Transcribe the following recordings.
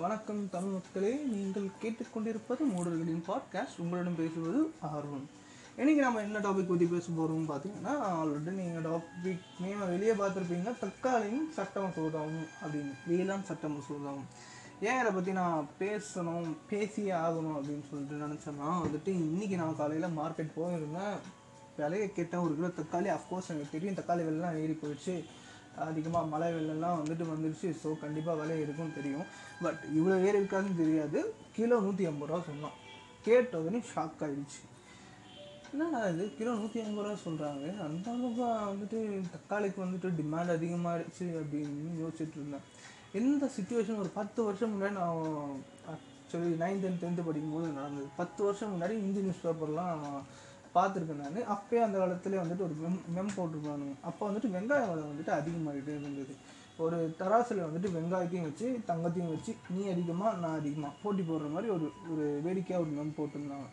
வணக்கம் தமிழ் மக்களே. நீங்கள் கேட்டுக்கொண்டிருப்பது மூடர்களின் பாட்காஸ்ட் உங்களிடம் பேசுவது ஆர்வம் இன்றைக்கி நம்ம என்ன டாபிக் பற்றி பேச போகிறோம் பார்த்தீங்கன்னா ஆல்ரெடி நீங்கள் டாபிக் நேமை வெளியே பார்த்துருப்பீங்க. தக்காளியும் சட்ட மசோதாவும் அப்படின்னு. வேளாண் சட்ட மசோதாவும். ஏன் இதை பற்றி நான் பேசணும் பேசியே ஆகணும் அப்படின்னு சொல்லிட்டு நினச்சேன்னா வந்துட்டு இன்றைக்கி நான் காலையில் மார்க்கெட் போயிருந்தேன். விலையை கேட்டேன். ஒரு கிலோ தக்காளி அஃப்கோர்ஸ் எனக்கு தெரியும். தக்காளி விலைலாம் ஏறி போயிடுச்சு. அதிகமாக மழை வெள்ளம்லாம் வந்துட்டு வந்துடுச்சு ஸோ கண்டிப்பாக விலை இருக்கும்னு தெரியும். பட் இவ்வளோ ஏறி இருக்காதுன்னு தெரியாது. கிலோ நூற்றி ஐம்பது ரூபா சொன்னான். கேட்டதுன்னு ஷாக் ஆகிடுச்சு என்னடா இது? கிலோ நூற்றி ஐம்பது ரூபா சொல்கிறாங்க அந்த அளவுக்கு வந்துட்டு தக்காளிக்கு வந்துட்டு டிமாண்ட் அதிகமாகிடுச்சு அப்படின்னு யோசிச்சுட்டு இருந்தேன். எந்த சுச்சுவேஷன் ஒரு பத்து வருஷம் முன்னாடி நான் ஆக்சுவலி நைன்த் அண்ட் டென்த்து படிக்கும்போது நடந்தது. பத்து வருஷம் முன்னாடி இந்தி நியூஸ் பேப்பர்லாம் பார்த்துருக்கேன் நான். அப்போயே அந்த காலத்துலேயே வந்துட்டு ஒரு மெம் மெம் போட்டிருப்பானுங்க. அப்போ வந்துட்டு வெங்காய விலை வந்துட்டு அதிகமாகிட்டே இருந்தது. ஒரு தராசில் வந்துட்டு வெங்காயத்தையும் வச்சு தங்கத்தையும் வச்சு நீ அதிகமாக நான் அதிகமாக போட்டி போடுற மாதிரி ஒரு ஒரு வேடிக்கையாக ஒரு மெம் போட்டிருந்தாங்க.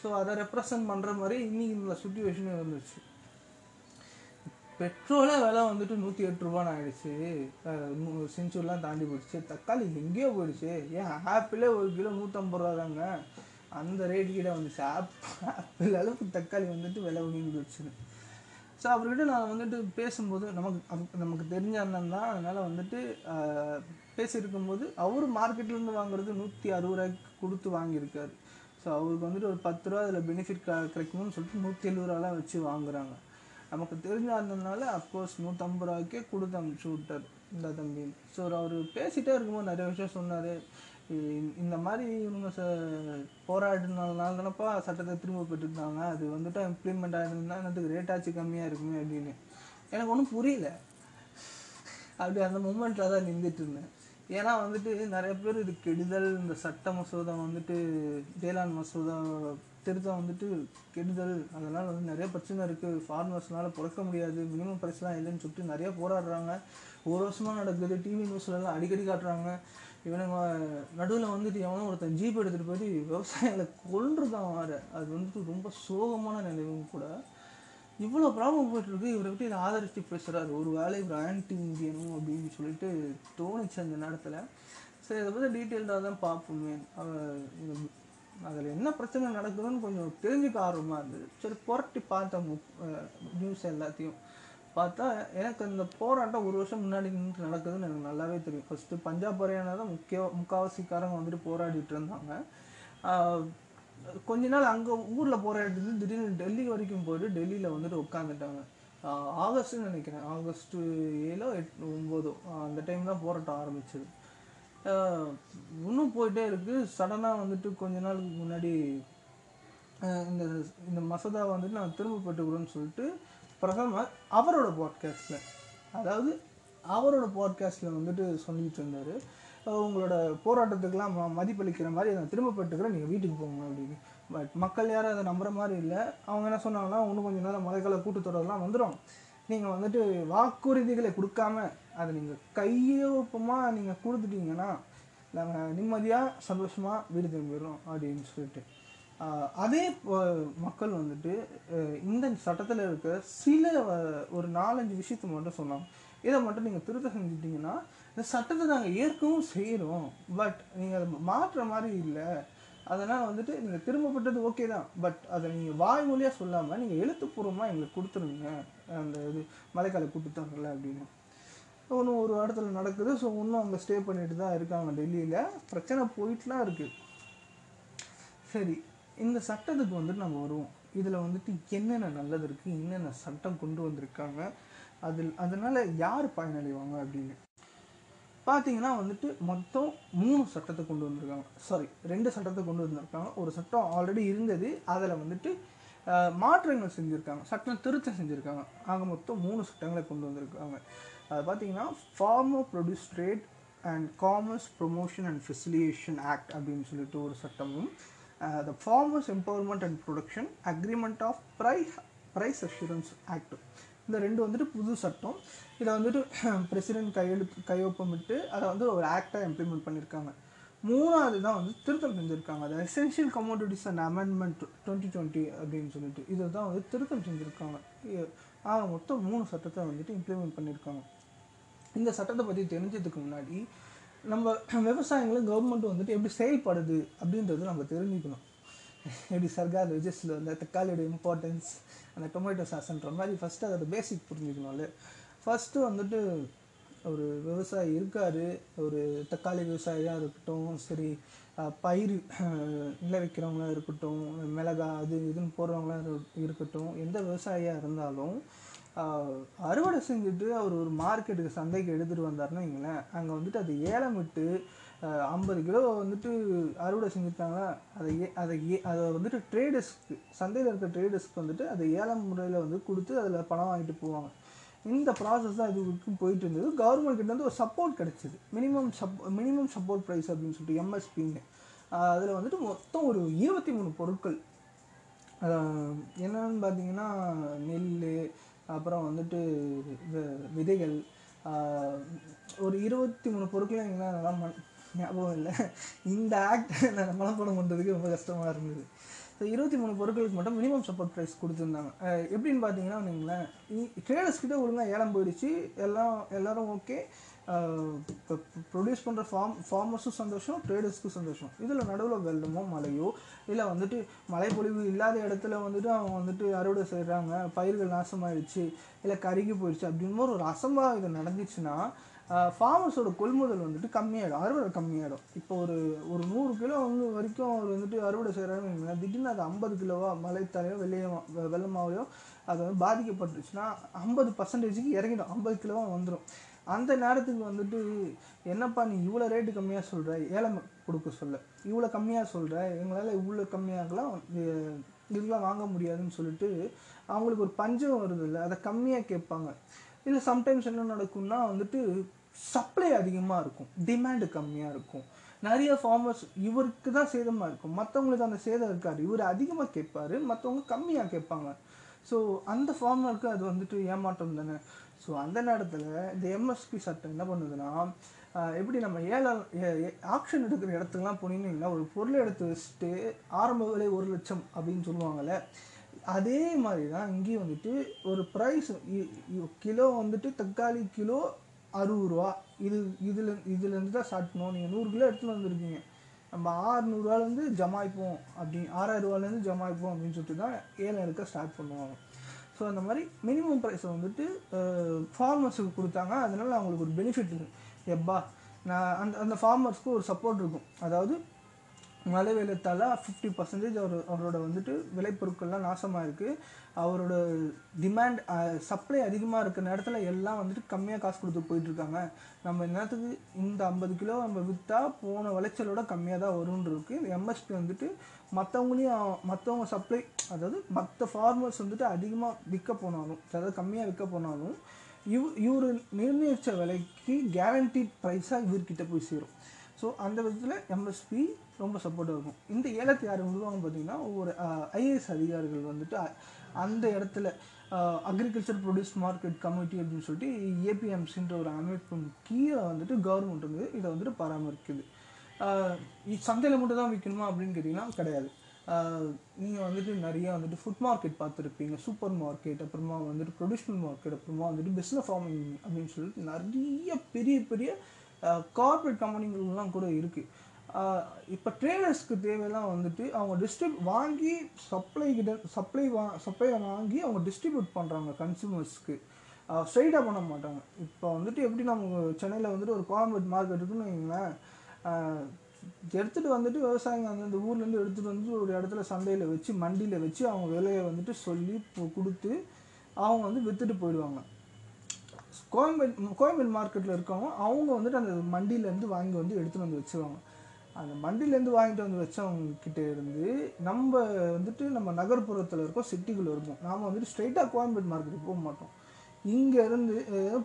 ஸோ அதை ரெப்ரசன்ட் பண்ணுற மாதிரி இன்றைக்கி இந்த சுச்சுவேஷனும் இருந்துச்சு. பெட்ரோலே விலை வந்துட்டு நூற்றி எட்டு ரூபான்னு ஆகிடுச்சு செஞ்சுரிலாம் தாண்டி போயிடுச்சு. தக்காளி எங்கேயோ போயிடுச்சு. ஏன் ஆப்பிளே ஒரு கிலோ நூற்றம்பது ரூபா தாங்க அந்த ரேட் கீழே வந்துச்சு. ஆப் ஆப்பிள் அளவுக்கு தக்காளி வந்துட்டு விலை உயர்ந்து வச்சுது ஸோ அவர்கிட்ட நான் வந்துட்டு பேசும்போது நமக்கு நமக்கு தெரிஞ்ச அண்ணன் தான். அதனால் வந்துட்டு பேசியிருக்கும்போது அவர் மார்க்கெட்லேருந்து வாங்குறது நூற்றி அறுபது ரூபாய்க்கு கொடுத்து வாங்கியிருக்காரு. ஸோ அவருக்கு வந்துட்டு ஒரு பத்து ரூபா அதில் பெனிஃபிட் கிடைக்கணும்னு சொல்லிட்டு நூற்றி எழுபது ரூபாலாம் வச்சு வாங்குறாங்க. நமக்கு தெரிஞ்ச அண்ணனால அஃப்கோர்ஸ் நூற்றம்பது ரூபாய்க்கே கொடுத்து அனுப்பிச்சு விட்டார். இந்த தம்பி. ஸோ அவர் பேசிகிட்டே இருக்கும்போது நிறைய விஷயம் சொன்னார். இந்த மாதிரி இவங்க ச போராடினால தானப்பா சட்டத்தை திரும்ப பெற்றுருந்தாங்க அது வந்துட்டு இம்ப்ளிமெண்ட் ஆகிருந்தா என்னத்துக்கு ரேட்டாச்சும் கம்மியாக இருக்குமே அப்படின்னு. எனக்கு ஒன்றும் புரியல. அப்படி அந்த மூமெண்ட்டில் தான் நின்றுட்டு இருந்தேன். ஏன்னா வந்துட்டு நிறைய பேர் இது கெடுதல் இந்த சட்ட மசோதா வந்துட்டு வேளாண் மசோதா திருத்தம் வந்துட்டு கெடுதல் அதனால் வந்து நிறைய பிரச்சனை இருக்குது ஃபார்மர்ஸ்னால பிறக்க முடியாது மினிமம் ப்ரைஸ்லாம் இல்லைன்னு சொல்லிட்டு நிறைய போராடுறாங்க. ஒரு வருஷமாக நடக்குது டிவி நியூஸ்லலாம் அடிக்கடி காட்டுறாங்க. இவனுங்க நடுவில் வந்துட்டு எவனோ ஒருத்தன் ஜீப் எடுத்துகிட்டு போயிட்டு விவசாயிகளை கொன்றுதான் வார அது வந்துட்டு ரொம்ப சோகமான நிலைவும் கூட. இவ்வளோ ப்ராப்ளம் போயிட்டுருக்கு இவரை விட்டு இதை ஆதரித்து பேசுகிறாரு ஒரு வேலை இவர் ஆன்டி இந்தியனும் அப்படின்னு சொல்லிட்டு தோணுச்சு அந்த நேரத்தில். சரி இதை பற்றி டீட்டெயில்டாக தான் பார்ப்போமே. அதில் என்ன பிரச்சனை நடக்குதுன்னு கொஞ்சம் தெரிஞ்சுக்க ஆர்வமாக இருந்தது. சரி புரட்டி பார்த்தேன் நியூஸ் எல்லாத்தையும். பார்த்தா எனக்கு இந்த போராட்டம் ஒரு வருஷம் முன்னாடி நின்று நடக்குதுன்னு எனக்கு நல்லாவே தெரியும். ஃபஸ்ட்டு பஞ்சாப் ஹரியானா தான் முக்கிய முக்காவாசிக்காரங்க வந்துட்டு போராடிட்டு இருந்தாங்க. கொஞ்ச நாள் அங்கே ஊரில் போராடிட்டு திடீர்னு டெல்லி வரைக்கும் போயிட்டு டெல்லியில் வந்துட்டு உட்காந்துட்டாங்க ஆகஸ்ட்னு நினைக்கிறேன். ஆகஸ்ட்டு ஏழோ எட் ஒம்போதோ அந்த டைம் தான் போராட்டம் ஆரம்பிச்சது. இன்னும் போயிட்டே இருக்குது சடனாக வந்துட்டு கொஞ்ச நாளுக்கு முன்னாடி இந்த இந்த மசோதா வந்துட்டு நான் திரும்ப பெற்றுக்கிறோன்னு சொல்லிட்டு பிரதமர் அவரோட பாட்காஸ்ட்டில் அதாவது அவரோட பாட்காஸ்ட்டில் வந்துட்டு சொல்லிட்டு இருந்தார். உங்களோட போராட்டத்துக்கெலாம் ம- மதிப்பளிக்கிற மாதிரி நான் திரும்ப பெற்றுக்கிறேன் நீங்கள் வீட்டுக்கு போங்க அப்படின்னு. பட் மக்கள் யாரும் அதை நம்புற மாதிரி இல்லை. அவங்க என்ன சொன்னாங்கன்னா இன்னும் கொஞ்சம் நேரம் மழைக்கால கூட்டத்தொடர்லாம் வந்துடும் நீங்கள் வந்துட்டு வாக்குறுதிகளை கொடுக்காம அதை நீங்கள் கையொப்பமாக நீங்கள் கொடுத்துட்டீங்கன்னா நாங்கள் நிம்மதியாக சந்தோஷமாக வீடு திரும்பிடுறோம். அப்படின்னு சொல்லிட்டு. அதே மக்கள் வந்துட்டு இந்த சட்டத்தில் இருக்க சில ஒரு நாலஞ்சு விஷயத்தை மட்டும் சொன்னாங்க இதை மட்டும் நீங்கள் திருத்த செஞ்சுட்டிங்கன்னா இந்த சட்டத்தை நாங்கள் ஏற்கவும் செய்கிறோம் பட் நீங்கள் அதை மாற்றுற மாதிரி இல்லை. அதனால் வந்துட்டு நீங்கள் திரும்பப்பட்டது ஓகே தான். பட் அதை நீங்கள் வாய்மொழியாக சொல்லாமல் நீங்கள் எழுத்துப்பூர்வமாக எங்களுக்கு கொடுத்துருங்க. அந்த இது மழைக்கால தரல அப்படின்னு. ஒன்றும் ஒரு இடத்துல நடக்குது. ஸோ இன்னும் அங்கே ஸ்டே பண்ணிட்டு தான் இருக்காங்க டெல்லியில். பிரச்சனை போயிட்டுலாம் இருக்குது சரி. இந்த சட்டத்துக்கு வந்துட்டு நம்ம வருவோம். இதில் வந்துட்டு என்னென்ன நல்லது இருக்குது என்னென்ன சட்டம் கொண்டு வந்திருக்காங்க அதில் அதனால் யார் பயனடைவாங்க அப்படின்னு. பார்த்தீங்கன்னா வந்துட்டு மொத்தம் மூணு சட்டத்தை கொண்டு வந்திருக்காங்க. சாரி ரெண்டு சட்டத்தை கொண்டு வந்திருக்காங்க. ஒரு சட்டம் ஆல்ரெடி இருந்தது. அதில் வந்துட்டு மாற்றங்கள் செஞ்சுருக்காங்க. சட்டம் திருத்தம் செஞ்சுருக்காங்க. ஆக மொத்தம் மூணு சட்டங்களை கொண்டு வந்திருக்காங்க. அது பார்த்தீங்கன்னா farmer produce trade and commerce promotion and facilitation act அப்படின்னு சொல்லிட்டு ஒரு சட்டமும் the farmers empowerment and production agreement of price price assurance act இந்த ரெண்டு வந்துட்டு புது சட்டம். இதை வந்துட்டு பிரசிடென்ட் கையெழுத்து கையொப்பமிட்டு அதை வந்து ஒரு ஆக்டாக இம்ப்ளிமெண்ட் பண்ணியிருக்காங்க மூணாவது தான் வந்து திருத்தம் செஞ்சுருக்காங்க. அது essential commodities and amendment twenty twenty அப்படின்னு சொல்லிட்டு. இதை தான் வந்து திருத்தம் செஞ்சுருக்காங்க. ஆக மொத்தம் மூணு சட்டத்தை வந்துட்டு இம்ப்ளிமெண்ட் பண்ணியிருக்காங்க இந்த சட்டத்தை பற்றி தெரிஞ்சதுக்கு முன்னாடி நம்ம விவசாயங்களும் கவர்மெண்ட் வந்துட்டு எப்படி செயல்படுது அப்படின்றது நம்ம தெரிஞ்சுக்கணும். எப்படி சர்கார் ரிஜிஸ்டில் வந்து தக்காளியோட இம்பார்ட்டன்ஸ் அந்த டொமேட்டோ சாஸ்ன்ற மாதிரி ஃபஸ்ட்டு அதோட பேசிக் புரிஞ்சுக்கணும்ல ஃபஸ்ட்டு வந்துட்டு ஒரு விவசாயி இருக்கார் ஒரு தக்காளி விவசாயியாக இருக்கட்டும் சரி பயிர் நிலை விளைவிக்கிறவங்களா இருக்கட்டும் மிளகா அது இதுன்னு போடுறவங்களா இருக்கட்டும் எந்த விவசாயியாக இருந்தாலும் அறுவடை செஞ்சுட்டு அவர் ஒரு மார்க்கெட்டுக்கு சந்தைக்கு எடுத்துகிட்டு வந்தாருன்னு வைங்களேன் அங்கே வந்துட்டு அது ஏலம் விட்டு ஐம்பது கிலோ வந்துட்டு அறுவடை செஞ்சுருக்காங்களா அதை ஏ அதை ஏ அதை வந்துட்டு ட்ரேடர்ஸ்க்கு சந்தையில் இருக்க ட்ரேடர்ஸ்க்கு வந்துட்டு அதை ஏலம் முறையில் வந்து கொடுத்து அதில் பணம் வாங்கிட்டு போவாங்க. இந்த ப்ராசஸ் தான் இது வரைக்கும் போயிட்டு இருந்தது. கவர்மெண்ட் வந்து ஒரு சப்போர்ட் கிடைச்சிது. Minimum sub minimum support price அப்படின்னு சொல்லிட்டு எம்எஸ்பின்னு அதில் வந்துட்டு மொத்தம் ஒரு இருபத்தி மூணு பொருட்கள். என்னென்னு பார்த்தீங்கன்னா நெல் அப்புறம் வந்துட்டு விதைகள் ஒரு இருபத்தி மூணு பொருட்கள் எனக்கு நல்லா மன ஞாபகம் இல்லை. இந்த ஆக்ட் நான் மனப்பாடம் பண்ணுறதுக்கு ரொம்ப கஷ்டமாக இருந்தது. ஸோ இருபத்தி மூணு பொருட்களுக்கு மட்டும் மினிமம் சப்போர்ட் ப்ரைஸ் கொடுத்துருந்தாங்க. எப்படின்னு பார்த்தீங்கன்னா நீங்களேன் ட்ரேடர்ஸ் கிட்டே ஒழுங்காக ஏலம் போயிடுச்சு. எல்லாம் எல்லோரும் ஓகே ப்ரொடியூஸ் பண்ணுற ஃபார்ம் ஃபார்மர்ஸும் சந்தோஷம் ட்ரேடர்ஸ்க்கும் சந்தோஷம். இதில் நடுவில் வெள்ளமோ மழையோ இல்லை வந்துட்டு மழைப்பொழிவு இல்லாத இடத்துல வந்துட்டு அவங்க வந்துட்டு அறுவடை செய்கிறாங்க பயிர்கள் நாசமாயிடுச்சு இல்லை கருகி போயிடுச்சு அப்படின்னு ஒரு அசம்பாவிதம் நடந்துச்சுன்னா ஃபார்மர்ஸோட கொள்முதல் வந்துட்டு கம்மியாயிடும் அறுவடை கம்மியாயிடும். இப்போ ஒரு ஒரு நூறு கிலோ வந்து வரைக்கும் அவர் வந்துட்டு அறுவடை செய்கிறாங்க திடீர்னு அது ஐம்பது கிலோவா மழைத்தாலையோ வெள்ளையோ வெள்ளமாவையோ அது வந்து பாதிக்கப்பட்டுச்சுன்னா ஐம்பது பர்சன்டேஜுக்கு இறங்கிடும் ஐம்பது கிலோவாக வந்துடும் அந்த நேரத்துக்கு வந்துட்டு என்னப்பா நீ இவ்வளோ ரேட்டு கம்மியாக சொல்கிற ஏழை கொடுக்க சொல்ல. இவ்வளோ கம்மியாக சொல்கிற எங்களால் இவ்வளோ கம்மியாகலாம் இதெல்லாம் வாங்க முடியாதுன்னு சொல்லிட்டு அவங்களுக்கு ஒரு பஞ்சம் வருது இல்லை அதை கம்மியாக கேட்பாங்க. இல்லை சம்டைம்ஸ் என்ன நடக்கும்னா வந்துட்டு சப்ளை அதிகமாக இருக்கும். டிமாண்டு கம்மியாக இருக்கும். நிறைய ஃபார்மர்ஸ் இவருக்கு தான் சேதமாக இருக்கும். மற்றவங்களுக்கு அந்த சேதம் இருக்காது. இவர் அதிகமாக கேட்பாரு மற்றவங்க கம்மியாக கேட்பாங்க. ஸோ அந்த ஃபார்மருக்கு அது வந்துட்டு ஏமாற்றம் தானே. ஸோ அந்த நேரத்தில் இந்த எம்எஸ்பி சட்டம் என்ன பண்ணுதுன்னா எப்படி நம்ம ஏழை ஆக்ஷன் எடுக்கிற இடத்துக்குலாம் போனீங்கன்னா ஒரு பொருள் எடுத்து வச்சுட்டு ஆரம்ப விலை ஒரு லட்சம் அப்படின்னு சொல்லுவாங்கள்ல அதே மாதிரி தான் இங்கேயும் வந்துட்டு ஒரு ப்ரைஸ் கிலோ வந்துட்டு தக்காளி கிலோ அறுபது ரூபா. இது இதில் இதுலேருந்து தான் ஸ்டார்ட் பண்ணுவோம். நீங்கள் நூறு கிலோ எடுத்துகிட்டு வந்திருக்கீங்க. நம்ம ஆறுநூறுவாலேருந்து ஜமாய்ப்போம் அப்படி ஆறாயிரம் ரூபாலேருந்து ஜமாய்ப்போம் அப்படின்னு சொல்லிட்டு தான் ஏலம் எடுக்க ஸ்டார்ட் பண்ணுவாங்க. ஸோ அந்த மாதிரி மினிமம் ப்ரைஸை வந்துட்டு ஃபார்மர்ஸுக்கு கொடுத்தாங்க. அதனால அவங்களுக்கு ஒரு பெனிஃபிட் இருக்குது எப்பா நான் அந்த அந்த ஃபார்மர்ஸ்க்கு ஒரு சப்போர்ட் இருக்கும். அதாவது மழை வெள்ளத்தால் ஃபிஃப்டி பர்சன்டேஜ் அவர் அவரோட வந்துட்டு விளைபொருட்கள்லாம் நாசமாக இருக்குது அவரோட டிமாண்ட் சப்ளை அதிகமாக இருக்க நேரத்தில் எல்லாம் வந்துட்டு கம்மியாக காசு கொடுத்து போயிட்டுருக்காங்க. நம்ம இந்த நேரத்துக்கு இந்த ஐம்பது கிலோ நம்ம விற்றா போன விளைச்சலோட கம்மியாக தான் வரும்னு இருக்குது எம்எஸ்பி வந்துட்டு மற்றவங்களையும் மற்றவங்க சப்ளை அதாவது மற்ற ஃபார்மர்ஸ் வந்துட்டு அதிகமாக விற்க போனாலும் அதாவது கம்மியாக விற்க போனாலும் இவ் இவர் நிர்ணயித்த விலைக்கு கேரண்டீட் ப்ரைஸாக இவர்கிட்ட போய் சேரும். ஸோ அந்த விதத்தில் எம்எஸ்பி ரொம்ப சப்போர்ட்டாக இருக்கும் இந்த ஏலத்தை யார் விடுவாங்க பார்த்தீங்கன்னா ஒவ்வொரு ஐஏஎஸ் அதிகாரிகள் வந்துட்டு அந்த இடத்துல அக்ரிகல்ச்சர் ப்ரொடியூஸ் மார்க்கெட் கமிட்டி அப்படின்னு சொல்லிட்டு ஏபிஎம்சின்ற ஒரு அமைப்பின் கீழே வந்துட்டு கவர்மெண்ட் வந்து இதை வந்துட்டு பராமரிக்குது. சந்தையில் மட்டும் தான் விற்கணுமா அப்படின்னு கேட்டிங்கன்னா கிடையாது. நீங்கள் வந்துட்டு நிறைய வந்துட்டு ஃபுட் மார்க்கெட் பார்த்துருப்பீங்க. சூப்பர் மார்க்கெட் அப்புறமா வந்துட்டு ப்ரொடியூஷனல் மார்க்கெட் அப்புறமா வந்துட்டு பிஸ்னஸ் ஃபார்மிங் அப்படின்னு சொல்லிட்டு நிறைய பெரிய பெரிய கார்ப்பரேட் கம்பெனிகள்லாம் கூட இருக்குது இப்போ ட்ரேடர்ஸ்க்கு தேவையெல்லாம் வந்துட்டு அவங்க டிஸ்ட்ரிப் வாங்கி சப்ளை கிட்ட சப்ளை வா சப்ளையை வாங்கி அவங்க டிஸ்ட்ரிபியூட் பண்ணுறாங்க கன்சூமர்ஸ்க்கு ஸ்ட்ரைட்டாக பண்ண மாட்டாங்க. இப்போ வந்துட்டு எப்படி நம்ம சென்னையில் வந்துட்டு ஒரு கோயம்பேட் மார்க்கெட் இருக்குன்னு வைங்களேன் எடுத்துகிட்டு வந்துட்டு விவசாயிங்க அந்தந்த ஊர்லேருந்து எடுத்துகிட்டு வந்து ஒரு இடத்துல சந்தையில் வச்சு மண்டியில் வச்சு அவங்க விலையை வந்துட்டு சொல்லி கொடுத்து அவங்க வந்து விற்றுட்டு போயிடுவாங்க. கோயம்பேடு கோயம்பேடு மார்க்கெட்டில் இருக்கவங்க அவங்க வந்துட்டு அந்த மண்டியிலேருந்து வாங்கி வந்து எடுத்துகிட்டு வந்து வச்சுருவாங்க. அந்த மண்டிலேருந்து வாங்கிட்டு வந்து வச்சவங்க இருந்து நம்ம வந்துட்டு நம்ம நகர்ப்புறத்தில் இருக்கோம் சிட்டிக்குள்ளே இருப்போம் நாம் வந்துட்டு ஸ்ட்ரைட்டாக கோயம்பேடு மார்க்கெட்டுக்கு போக மாட்டோம். இங்கேருந்து